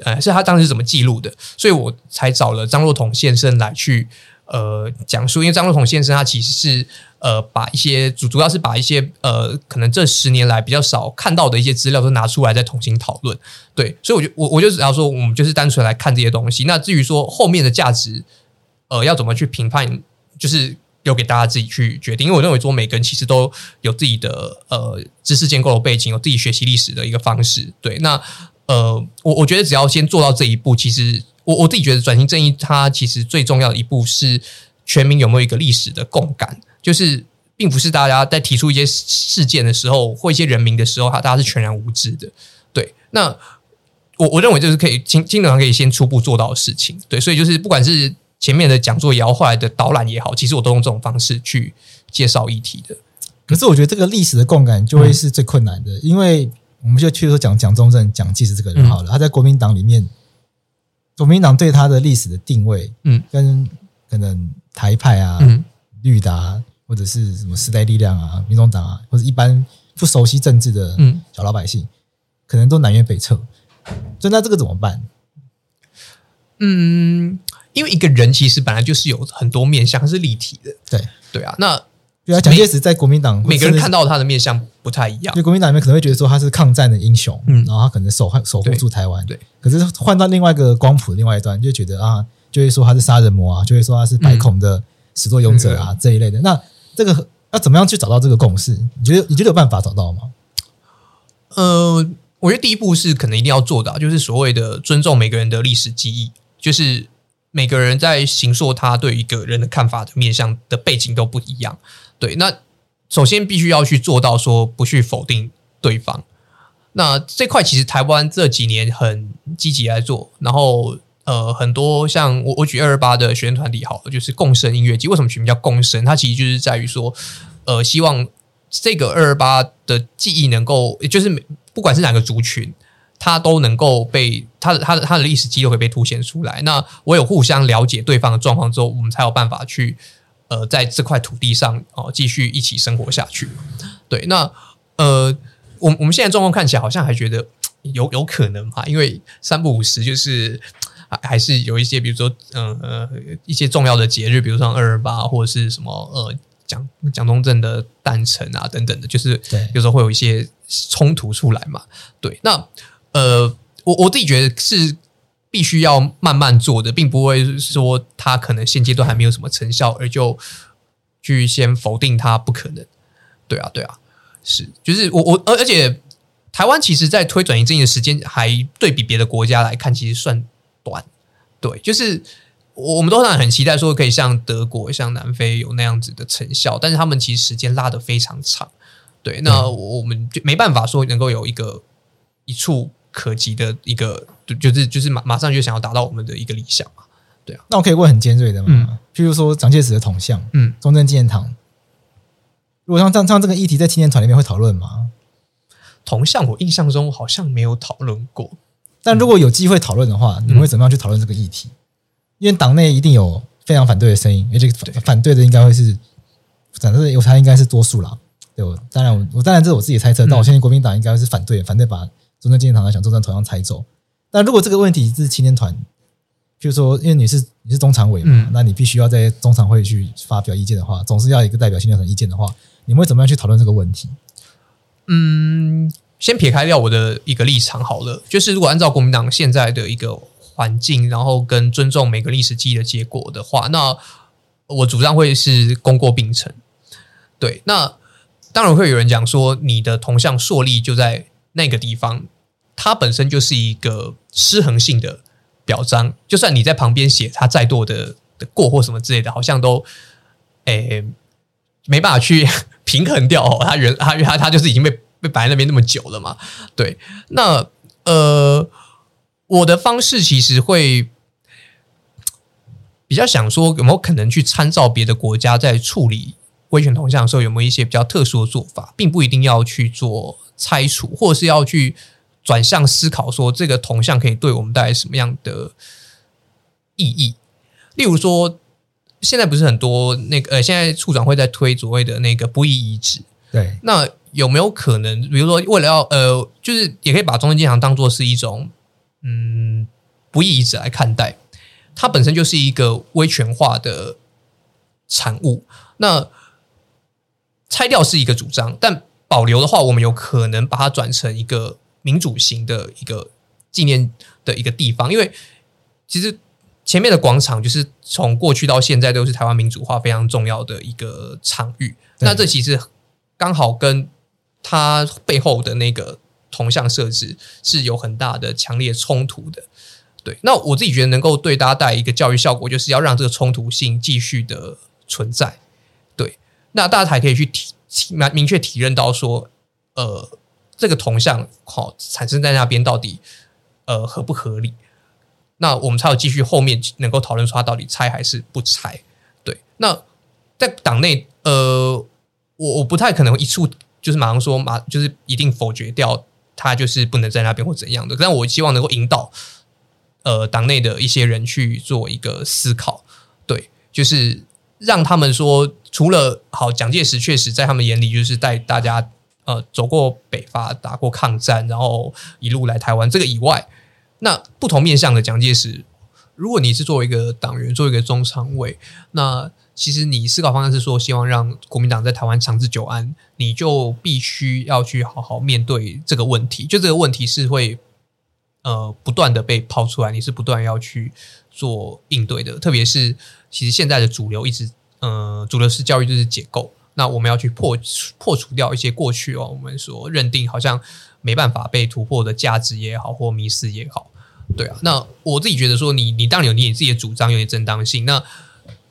呃，是他当时怎么记录的，所以我才找了张若彤先生来去。呃，讲述，因为张若彤先生他其实是呃，把一些主主要是把一些呃，可能这十年来比较少看到的一些资料都拿出来再重新讨论。对，所以我就我我就只要说，我们就是单纯来看这些东西。那至于说后面的价值，呃，要怎么去评判，就是留给大家自己去决定。因为我认为说每个人其实都有自己的呃知识建构的背景，有自己学习历史的一个方式。对，那呃，我我觉得只要先做到这一步，其实。我我自己觉得转型正义，它其实最重要的一步是全民有没有一个历史的共感，就是并不是大家在提出一些事件的时候或一些人名的时候，哈，大家是全然无知的。对，那我我认为这是可以经经常可以先初步做到的事情。对，所以就是不管是前面的讲座也好，后来的导览也好，其实我都用这种方式去介绍议题的。可是我觉得这个历史的共感就会是最困难的，因为我们就去说讲蒋中正、蒋介石这个人好了，嗯、他在国民党里面。国民党对他的历史的定位，嗯，跟可能台派啊、嗯、绿的啊，或者是什么时代力量啊、民众党啊，或者一般不熟悉政治的小老百姓，嗯、可能都南辕北辙。所以那这个怎么办？嗯，因为一个人其实本来就是有很多面相，是立体的。对对啊，那对啊，蒋介石在国民党，每个人看到他的面向不太一样。因为国民党里面可能会觉得说他是抗战的英雄，嗯，然后他可能守守护住台湾。对，可是换到另外一个光谱另外一端，就觉得啊，就会说他是杀人魔啊，就会说他是白孔的始作俑者啊、嗯、这一类的。那这个要怎么样去找到这个共识？你觉得你觉得有办法找到吗？呃，我觉得第一步是可能一定要做到，就是所谓的尊重每个人的历史记忆。就是每个人在形塑他对一个人的看法的面向的背景都不一样，对。那首先必须要去做到说不去否定对方。那这块其实台湾这几年很积极来做，然后呃很多像我我举二二八的学生团体好了，就是共生音乐祭。为什么取名叫共生？它其实就是在于说，呃，希望这个二二八的记忆能够，就是不管是哪个族群。它都能够被它的它的它的历史记录会被凸显出来。那我有互相了解对方的状况之后，我们才有办法去呃在这块土地上哦继续一起生活下去。对，那呃，我我们现在状况看起来好像还觉得有有可能嘛？因为三不五时就是还还是有一些，比如说嗯呃一些重要的节日，比如说二二八或者是什么呃蒋蒋中正的诞辰啊等等的，就是有时候会有一些冲突出来嘛。对，那。呃，我我自己觉得是必须要慢慢做的，并不会说他可能现阶段还没有什么成效，而就去先否定它不可能。对啊，对啊，是，就是我我而而且台湾其实在推转移正义的时间还对比别的国家来看，其实算短。对，就是我们都很很期待说可以像德国、像南非有那样子的成效，但是他们其实时间拉得非常长。对，那我们就没办法说能够有一个一处。可及的一个，就是就是马马上就想要达到我们的一个理想嘛，对啊。那我可以问很尖锐的嘛？嗯、譬如说蒋介石的铜像，嗯，中正纪念堂，如果像像像这个议题在青年团里面会讨论吗？铜像我印象中好像没有讨论过，但如果有机会讨论的话，你们会怎么样去讨论这个议题？嗯、因为党内一定有非常反对的声音，而且反对的应该会是，反正我猜应该是多数啦。对，我当然我我当然这是我自己猜测，嗯、但我相信国民党应该是反对，反对把。中正纪念堂来想中正铜像拆走，但如果这个问题是青年团，就是说，因为你是你是中常委嘛，嗯、那你必须要在中常会去发表意见的话，总是要一个代表青年团意见的话，你们会怎么样去讨论这个问题？嗯，先撇开掉我的一个立场好了，就是如果按照国民党现在的一个环境，然后跟尊重每个历史记忆的结果的话，那我主张会是功过并成。对，那当然会有人讲说，你的铜像树立就在。那个地方，它本身就是一个失衡性的表彰。就算你在旁边写他再多的的过或什么之类的，好像都诶、欸、没办法去平衡掉哦。他原他他他就是已经被被摆在那边那么久了嘛。对，那呃，我的方式其实会比较想说，有没有可能去参照别的国家在处理威权铜像的时候，有没有一些比较特殊的做法，并不一定要去做。拆除，或是要去转向思考，说这个铜像可以对我们带来什么样的意义？例如说，现在不是很多那个呃，现在处长会在推所谓的那个不义遗址，对，那有没有可能，比如说为了要呃，就是也可以把中正纪念堂当做是一种嗯不义遗址来看待，它本身就是一个威权化的产物，那拆掉是一个主张，但。保留的话，我们有可能把它转成一个民主型的一个纪念的一个地方，因为其实前面的广场就是从过去到现在都是台湾民主化非常重要的一个场域。那这其实刚好跟它背后的那个铜像设置是有很大的强烈冲突的。对，那我自己觉得能够对大家带来一个教育效果，就是要让这个冲突性继续的存在。对，那大家才可以去体。明明确体认到说，呃，这个铜像好产生在那边到底呃合不合理？那我们才有继续后面能够讨论说它到底拆还是不拆？对，那在党内呃，我我不太可能一触就是马上说马就是一定否决掉它就是不能在那边或怎样的，但我希望能够引导呃党内的一些人去做一个思考，对，就是让他们说，除了好蒋介石确实在他们眼里就是带大家呃走过北伐、打过抗战，然后一路来台湾这个以外，那不同面向的蒋介石，如果你是作为一个党员，作为一个中常委，那其实你思考方向是说，希望让国民党在台湾长治久安，你就必须要去好好面对这个问题。就这个问题是会呃不断的被抛出来，你是不断要去做应对的。特别是其实现在的主流一直呃主流式教育就是解构，那我们要去破破除掉一些过去哦，我们所认定好像没办法被突破的价值也好，或迷失也好。对啊，那我自己觉得说，你你当然有你自己的主张，有点正当性。那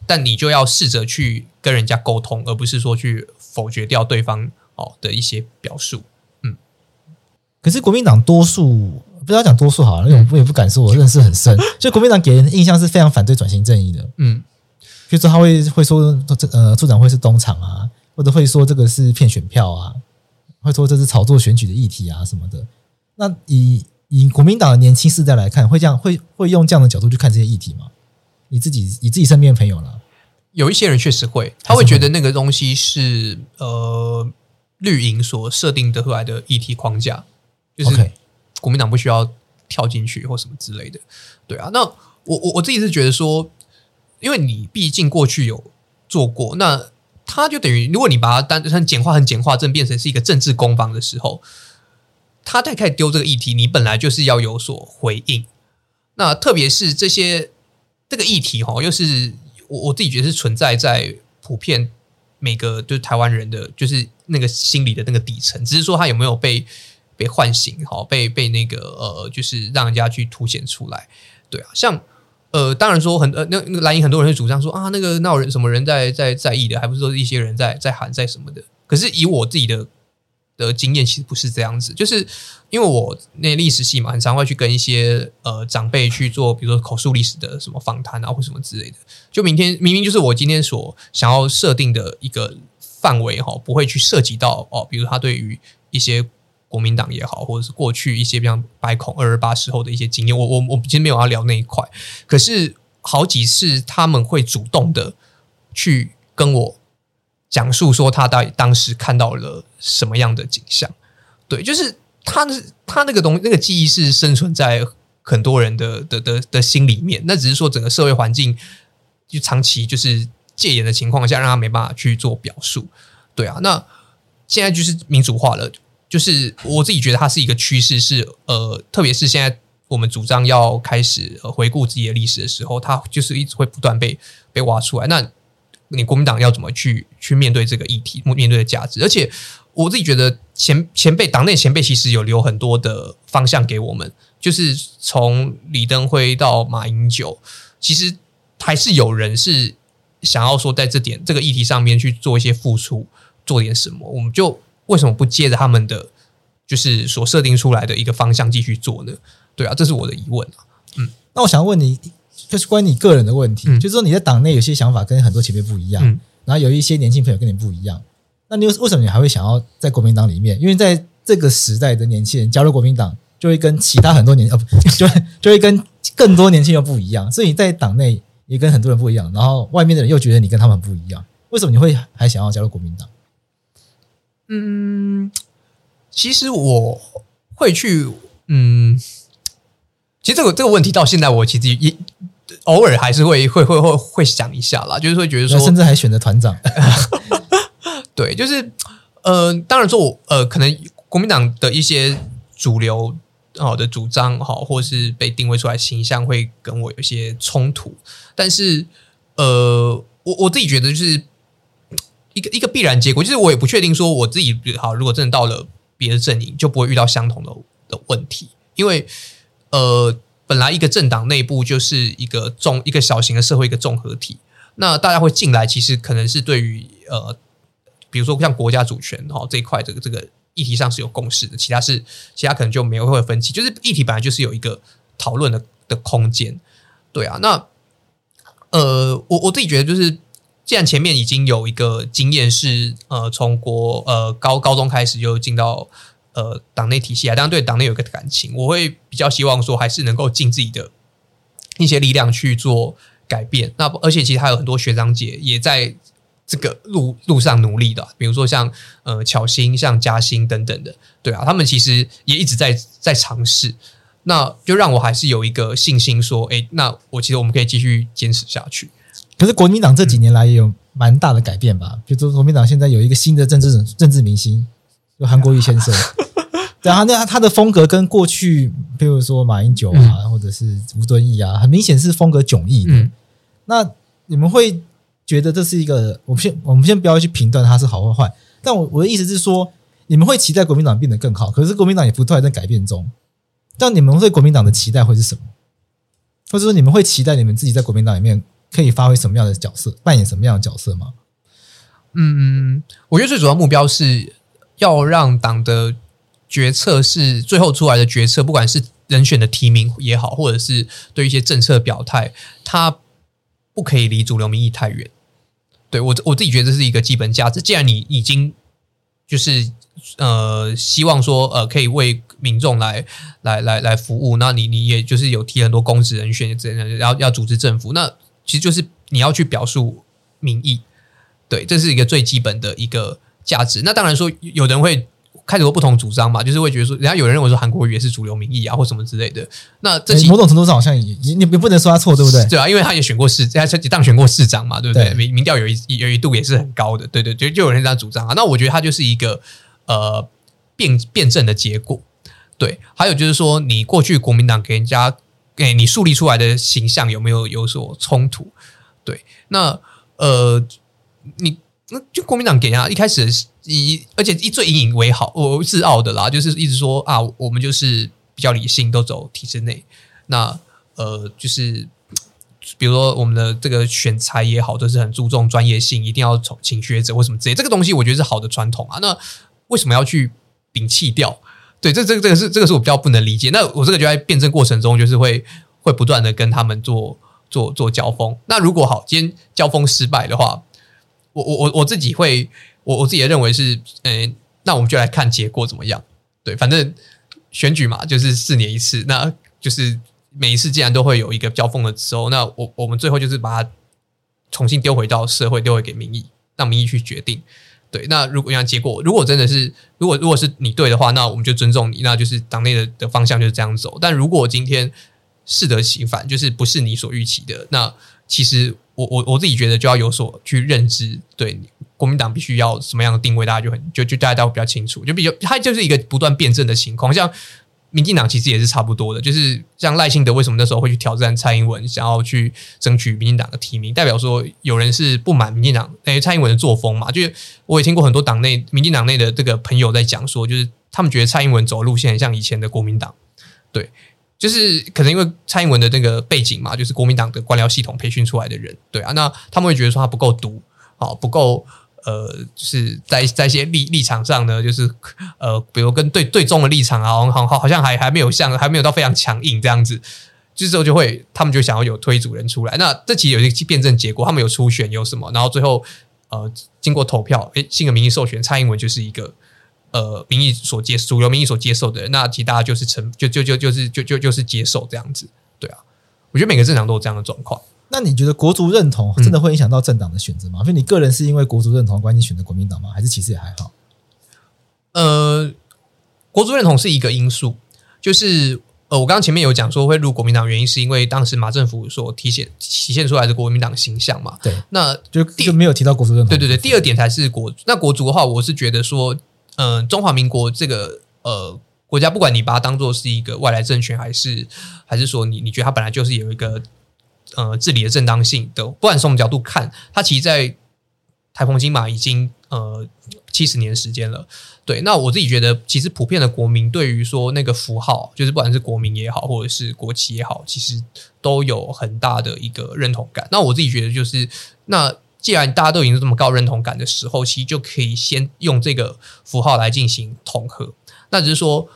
但你就要试着去跟人家沟通，而不是说去否决掉对方哦的一些表述。嗯，可是国民党多数不要讲多数好了，因为我也不敢说我认识很深。就国民党给人的印象是非常反对转型正义的。嗯，比如说他会会说这呃促转会是东厂啊，或者会说这个是骗选票啊，会说这是炒作选举的议题啊什么的。那以以国民党的年轻世代来看，会这样会会用这样的角度去看这些议题吗？你自己你自己身边的朋友了，有一些人确实会，他会觉得那个东西是呃绿营所设定的出来的议题框架，就是国民党不需要跳进去或什么之类的。对啊，那我我我自己是觉得说，因为你毕竟过去有做过，那他就等于如果你把它当很简化、很简化，正变成是一个政治攻防的时候。他在开始丢这个议题，你本来就是要有所回应。那特别是这些这个议题哈，又是我我自己觉得是存在在普遍每个就是台湾人的就是那个心理的那个底层，只是说他有没有被被唤醒哈，被被那个呃，就是让人家去凸显出来。对啊，像呃，当然说很呃，那那个蓝营很多人会主张说啊，那个那人什么人在在在意的，还不是说一些人在在喊在什么的。可是以我自己的。的经验其实不是这样子，就是因为我那历史系嘛，很常会去跟一些呃长辈去做，比如说口述历史的什么访谈啊，或什么之类的。就明天明明就是我今天所想要设定的一个范围哈，不会去涉及到哦，比如他对于一些国民党也好，或者是过去一些像白孔二二八时候的一些经验，我我我今天没有要聊那一块。可是好几次他们会主动的去跟我。讲述说他到底当时看到了什么样的景象，对，就是他的他那个东那个记忆是生存在很多人的的的的心里面，那只是说整个社会环境就长期就是戒严的情况下，让他没办法去做表述，对啊，那现在就是民主化了，就是我自己觉得它是一个趋势，是呃，特别是现在我们主张要开始回顾自己的历史的时候，它就是一直会不断被被挖出来，那。你国民党要怎么去去面对这个议题，面对的价值？而且我自己觉得前前辈党内前辈其实有留很多的方向给我们，就是从李登辉到马英九，其实还是有人是想要说在这点这个议题上面去做一些付出，做点什么。我们就为什么不借着他们的就是所设定出来的一个方向继续做呢？对啊，这是我的疑问啊。嗯，那我想问你。就是关于你个人的问题，嗯、就是说你在党内有些想法跟很多前辈不一样，嗯、然后有一些年轻朋友跟你不一样，那你为什么你还会想要在国民党里面？因为在这个时代的年轻人加入国民党，就会跟其他很多年呃不 就就会跟更多年轻人不一样，所以你在党内也跟很多人不一样，然后外面的人又觉得你跟他们不一样，为什么你会还想要加入国民党？嗯，其实我会去嗯。其实这个这个问题到现在，我其实也偶尔还是会会会会会想一下啦，就是会觉得说，甚至还选择团长。对，就是呃，当然说我呃，可能国民党的一些主流好的主张好，或是被定位出来形象会跟我有一些冲突，但是呃，我我自己觉得就是一个一个必然结果，就是我也不确定说我自己好，如果真的到了别的阵营，就不会遇到相同的的问题，因为。呃，本来一个政党内部就是一个综一个小型的社会一个综合体，那大家会进来，其实可能是对于呃，比如说像国家主权哈这一块这个这个议题上是有共识的，其他是其他可能就没有会分歧，就是议题本来就是有一个讨论的的空间，对啊，那呃，我我自己觉得就是，既然前面已经有一个经验是呃，从国呃高高中开始就进到。呃，党内体系啊，当然对党内有个感情，我会比较希望说，还是能够尽自己的一些力量去做改变。那而且其实还有很多学长姐也在这个路路上努力的，比如说像呃巧芯、像嘉兴等等的，对啊，他们其实也一直在在尝试。那就让我还是有一个信心，说，哎，那我其实我们可以继续坚持下去。可是国民党这几年来也有蛮大的改变吧？比如说国民党现在有一个新的政治政治明星，就韩国瑜先生。对啊，那他的风格跟过去，比如说马英九啊，嗯、或者是吴敦义啊，很明显是风格迥异的。嗯、那你们会觉得这是一个？我们先我们先不要去评断他是好或坏，但我我的意思是说，你们会期待国民党变得更好，可是国民党也不断在改变中。但你们对国民党的期待会是什么？或者说你们会期待你们自己在国民党里面可以发挥什么样的角色，扮演什么样的角色吗？嗯，我觉得最主要目标是要让党的决策是最后出来的决策，不管是人选的提名也好，或者是对一些政策表态，它不可以离主流民意太远。对，我我自己觉得这是一个基本价值。既然你已经就是。呃，希望说呃，可以为民众来来来来服务。那你你也就是有提很多公职人选，这样要要组织政府。那其实就是你要去表述民意，对，这是一个最基本的一个价值。那当然说，有人会开始有不同主张嘛，就是会觉得说，人家有人认为说韩国瑜也是主流民意啊，或什么之类的。那这某种程度上好像也你你不能说他错，对不对？对啊，因为他也选过市，他也当选过市长嘛，对不对？民民调有一有一度也是很高的，对对，就就有人这样主张啊。那我觉得他就是一个。呃，辩辩证的结果，对，还有就是说，你过去国民党给人家给你树立出来的形象有没有有所冲突？对，那呃，你那就国民党给人家一开始以而且以最引以为豪我自傲的啦，就是一直说啊，我们就是比较理性，都走体制内。那呃，就是比如说我们的这个选材也好，都是很注重专业性，一定要从请学者或什么之类，这个东西我觉得是好的传统啊。那为什么要去摒弃掉？对，这这个这个是这个是我比较不能理解。那我这个就在辩证过程中，就是会会不断的跟他们做做做交锋。那如果好，今天交锋失败的话，我我我我自己会，我我自己也认为是，嗯，那我们就来看结果怎么样。对，反正选举嘛，就是四年一次，那就是每一次既然都会有一个交锋的时候，那我我们最后就是把它重新丢回到社会，丢回给民意，让民意去决定。对，那如果像结果，如果真的是，如果如果是你对的话，那我们就尊重你，那就是党内的的方向就是这样走。但如果今天适得其反，就是不是你所预期的，那其实我我我自己觉得就要有所去认知。对，国民党必须要什么样的定位，大家就很就就大家都比较清楚，就比较它就是一个不断辩证的情况，像。民进党其实也是差不多的，就是像赖清德为什么那时候会去挑战蔡英文，想要去争取民进党的提名，代表说有人是不满民进党诶蔡英文的作风嘛？就是我也听过很多党内民进党内的这个朋友在讲说，就是他们觉得蔡英文走的路线很像以前的国民党，对，就是可能因为蔡英文的那个背景嘛，就是国民党的官僚系统培训出来的人，对啊，那他们会觉得说他不够毒，啊，不够。呃，就是在在一些立立场上呢，就是呃，比如跟对对中的立场啊，好好好像还还没有像还没有到非常强硬这样子，这时候就会他们就想要有推主人出来。那这其实有一个辩证结果，他们有初选有什么，然后最后呃经过投票，诶，新的民意授权，蔡英文就是一个呃民意所接主流民意所接受的人，那其实大家就是成就就就就是就就就是接受这样子，对啊，我觉得每个政党都有这样的状况。那你觉得国足认同真的会影响到政党的选择吗？所以、嗯、你个人是因为国足认同关系选择国民党吗？还是其实也还好？呃，国足认同是一个因素，就是呃，我刚刚前面有讲说会入国民党，原因是因为当时马政府所体现体现出来的国民党形象嘛。对，那就就没有提到国足认同。对对对，第二点才是国。那国足的话，我是觉得说，嗯、呃，中华民国这个呃国家，不管你把它当做是一个外来政权，还是还是说你你觉得它本来就是有一个。呃，治理的正当性的，不管从什么角度看，它其实，在台风金马已经呃七十年时间了。对，那我自己觉得，其实普遍的国民对于说那个符号，就是不管是国民也好，或者是国旗也好，其实都有很大的一个认同感。那我自己觉得，就是那既然大家都已经这么高认同感的时候，其实就可以先用这个符号来进行统合。那只是说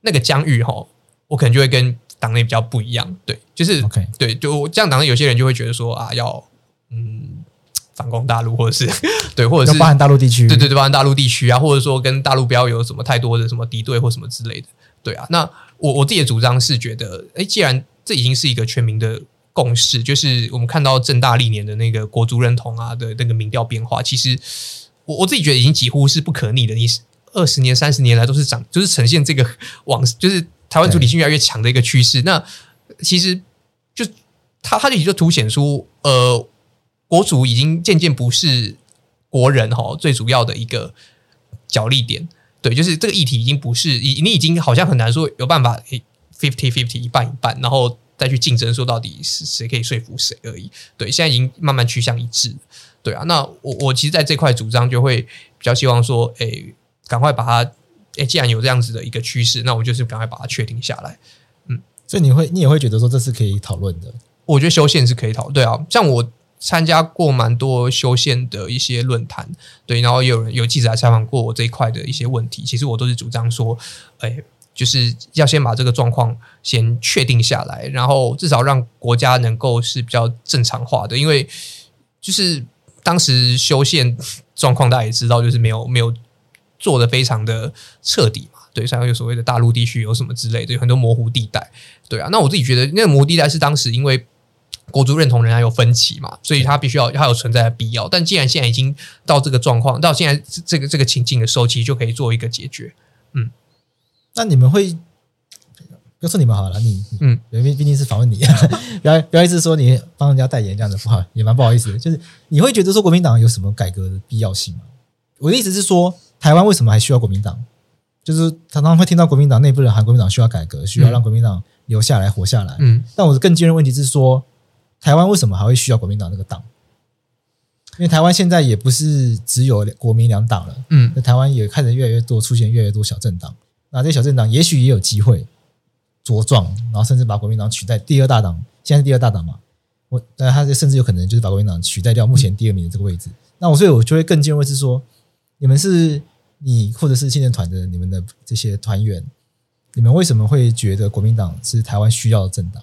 那个疆域哈，我可能就会跟。党内比较不一样，对，就是 Okay. 对，就这样。党内有些人就会觉得说啊，要嗯反攻大陆，或者是对，或者是包含大陆地区，对对对，包含大陆地区啊，或者说跟大陆不要有什么太多的什么敌对或什么之类的，对啊。那我我自己的主张是觉得，哎，既然这已经是一个全民的共识，就是我们看到正大历年的那个国足认同啊的那个民调变化，其实我我自己觉得已经几乎是不可逆的。你二十年、三十年来都是长，就是呈现这个往，就是台湾主体性越来越强的一个趋势。那其实就他他就也就凸显出，呃，国族已经渐渐不是国人哈最主要的一个角力点。对，就是这个议题已经不是你你已经好像很难说有办法 fifty fifty 一半一半，然后。再去竞争，说到底是谁可以说服谁而已。对，现在已经慢慢趋向一致。对啊，那我我其实在这块主张就会比较希望说，哎，赶快把它，哎，既然有这样子的一个趋势，那我就是赶快把它确定下来。嗯，所以你会，你也会觉得说这是可以讨论的。我觉得修宪是可以讨论。对啊，像我参加过蛮多修宪的一些论坛，对，然后有人有记者来采访过我这一块的一些问题，其实我都是主张说，哎。就是要先把这个状况先确定下来，然后至少让国家能够是比较正常化的。因为就是当时修宪 状况，大家也知道，就是没有没有做的非常的彻底嘛。对，像有所谓的大陆地区有什么之类的，有很多模糊地带。对啊，那我自己觉得那个模糊地带是当时因为国族认同仍然有分歧嘛，所以它必须要它有存在的必要。但既然现在已经到这个状况，到现在这个这个情境的时候，其实就可以做一个解决。嗯。那你们会，要说你们好了，你嗯，因为毕竟是访问你，不要不要意思说你帮人家代言这样子，不好，也蛮不好意思的。就是你会觉得说国民党有什么改革的必要性吗？我的意思是说，台湾为什么还需要国民党？就是常常会听到国民党内部人喊国民党需要改革，需要让国民党留下来活下来。嗯，但我的更尖锐问题是说，台湾为什么还会需要国民党那个党？因为台湾现在也不是只有国民两党了，嗯，那台湾也开始越来越多出现越来越多小政党。那这些小政党也许也有机会茁壮，然后甚至把国民党取代第二大党。现在是第二大党嘛？我，那他甚至有可能就是把国民党取代掉目前第二名的这个位置。嗯、那我所以，我就会更尖锐是说，你们是你或者是青年团的你们的这些团员，你们为什么会觉得国民党是台湾需要的政党？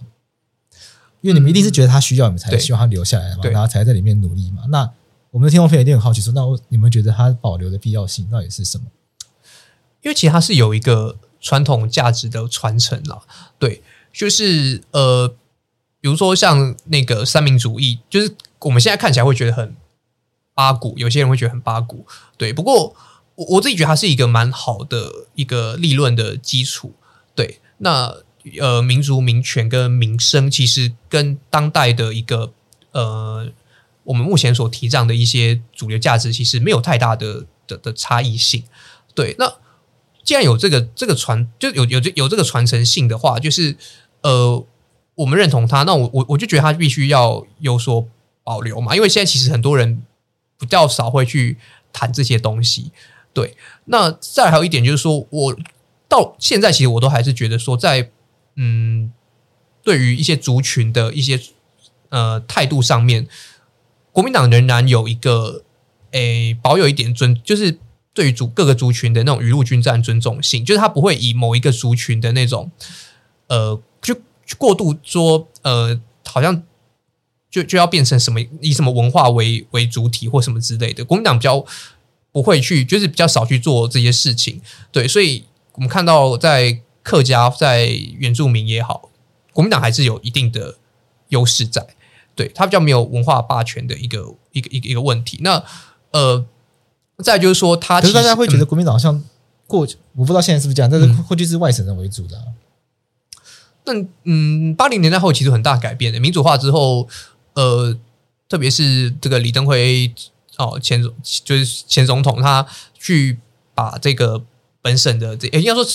因为你们一定是觉得他需要，你们才希望他留下来嘛，然后才在里面努力嘛。那我们的听众朋友一定很好奇说，那你们觉得他保留的必要性到底是什么？因为其实它是有一个传统价值的传承了，对，就是呃，比如说像那个三民主义，就是我们现在看起来会觉得很八股，有些人会觉得很八股，对。不过我我自己觉得它是一个蛮好的一个立论的基础，对。那呃，民族民权跟民生其实跟当代的一个呃，我们目前所提倡的一些主流价值，其实没有太大的的的差异性，对。那既然有这个这个传，就有有这有这个传承性的话，就是呃，我们认同它，那我我我就觉得它必须要有所保留嘛。因为现在其实很多人比较少会去谈这些东西。对，那再还有一点就是说，我到现在其实我都还是觉得说在，在嗯，对于一些族群的一些呃态度上面，国民党仍然有一个诶保有一点尊，就是。对于族各个族群的那种雨露均沾尊重性，就是他不会以某一个族群的那种呃，就过度说呃，好像就就要变成什么以什么文化为为主体或什么之类的。国民党比较不会去，就是比较少去做这些事情。对，所以我们看到在客家、在原住民也好，国民党还是有一定的优势在。对，他比较没有文化霸权的一个一个一个一个问题。那呃。再就是说，他其实大家会觉得国民党好像过去，我不知道现在是不是这样，但是过去是外省人为主的、啊。那嗯，八零年代后其实很大改变的，民主化之后，呃，特别是这个李登辉哦，前总就是前总统，他去把这个本省的这，应该说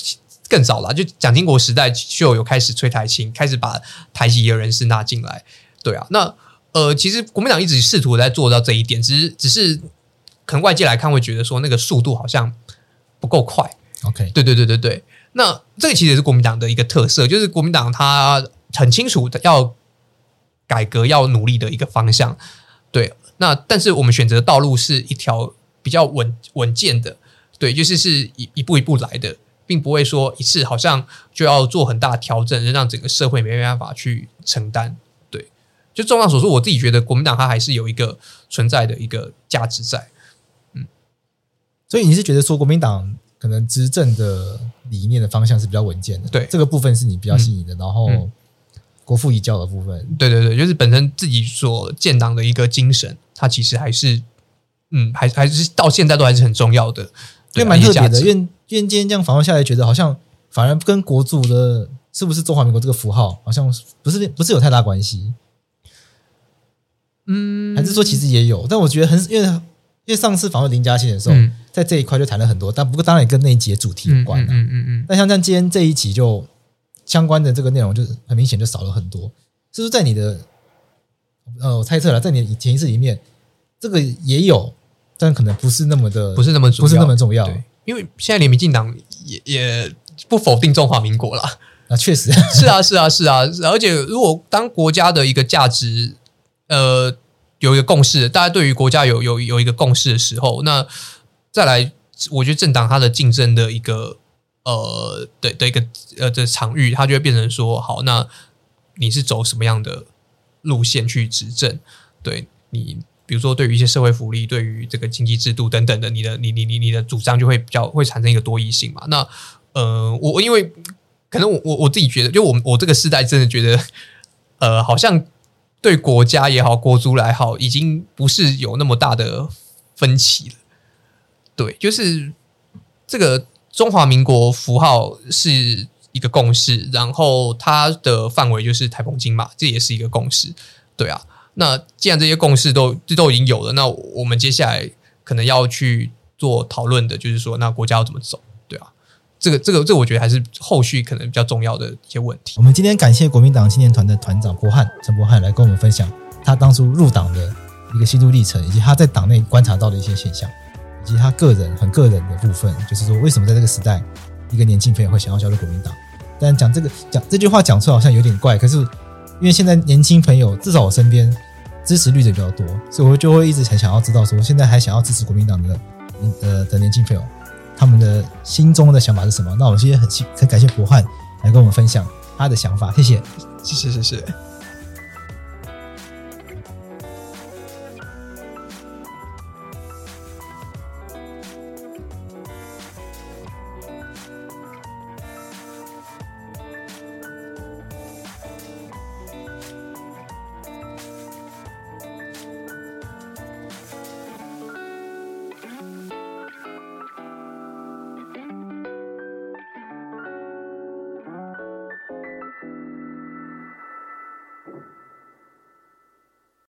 更早了，就蒋经国时代就有开始吹台青，开始把台籍的人士纳进来。对啊，那呃，其实国民党一直试图在做到这一点，只是只是。可能外界来看会觉得说那个速度好像不够快。OK，对对对对对。那这个其实也是国民党的一个特色，就是国民党他很清楚要改革、要努力的一个方向。对，那但是我们选择的道路是一条比较稳稳健的，对，就是是一一步一步来的，并不会说一次好像就要做很大调整，让整个社会没办法去承担。对，就综上所述，我自己觉得国民党它还是有一个存在的一个价值在。嗯所以你是觉得说国民党可能执政的理念的方向是比较稳健的，对，这个部分是你比较吸引的，嗯、然后国父遗教的部分。对对对，就是本身自己所建党的一个精神，它其实还是嗯，还还是到现在都还是很重要的，因为蛮特别的。因为因为今天这样访问下来，觉得好像反而跟国族的是不是中华民国这个符号，好像不是不是有太大关系。嗯，还是说其实也有，但我觉得很因为因为上次访问林嘉欣的时候，嗯、在这一块就谈了很多，但不过当然也跟那一集的主题有关了。嗯嗯嗯，嗯，嗯。但像像今天这一集就相关的这个内容，就很明显就少了很多。是不是在你的呃，我猜测了，在你的潜意识里面，这个也有，但可能不是那么的，不是那么不是那么重要。对，因为现在连民进党也也不否定中华民国了。那确实 是啊，是啊，是啊。而且如果当国家的一个价值。呃，有一个共识，大家对于国家有有有一个共识的时候，那再来，我觉得政党它的竞争的一个呃的的一个呃的场域，它就会变成说，好，那你是走什么样的路线去执政？对你，比如说对于一些社会福利，对于这个经济制度等等的，你的你你你你的主张就会比较会产生一个多义性嘛。那呃，我因为可能我我我自己觉得，就我我这个时代真的觉得，呃，好像。对国家也好，国足来好，已经不是有那么大的分歧了。对，就是这个中华民国符号是一个共识，然后它的范围就是台澎金马，这也是一个共识。对啊，那既然这些共识都都已经有了，那我们接下来可能要去做讨论的，就是说，那国家要怎么走？对啊这个这个这，我觉得还是后续可能比较重要的一些问题。我们今天感谢国民党青年团的团长柏翰陈博汉来跟我们分享他当初入党的一个心路历程，以及他在党内观察到的一些现象，以及他个人很个人的部分，就是说为什么在这个时代，一个年轻朋友会想要加入国民党。但讲这个讲这句话讲出来好像有点怪，可是因为现在年轻朋友至少我身边支持绿的比较多，所以我就会一直很想要知道说，现在还想要支持国民党的呃的年轻朋友。他们的心中的想法是什么？那我今天很很感谢博汉来跟我们分享他的想法，谢谢，谢谢，谢谢。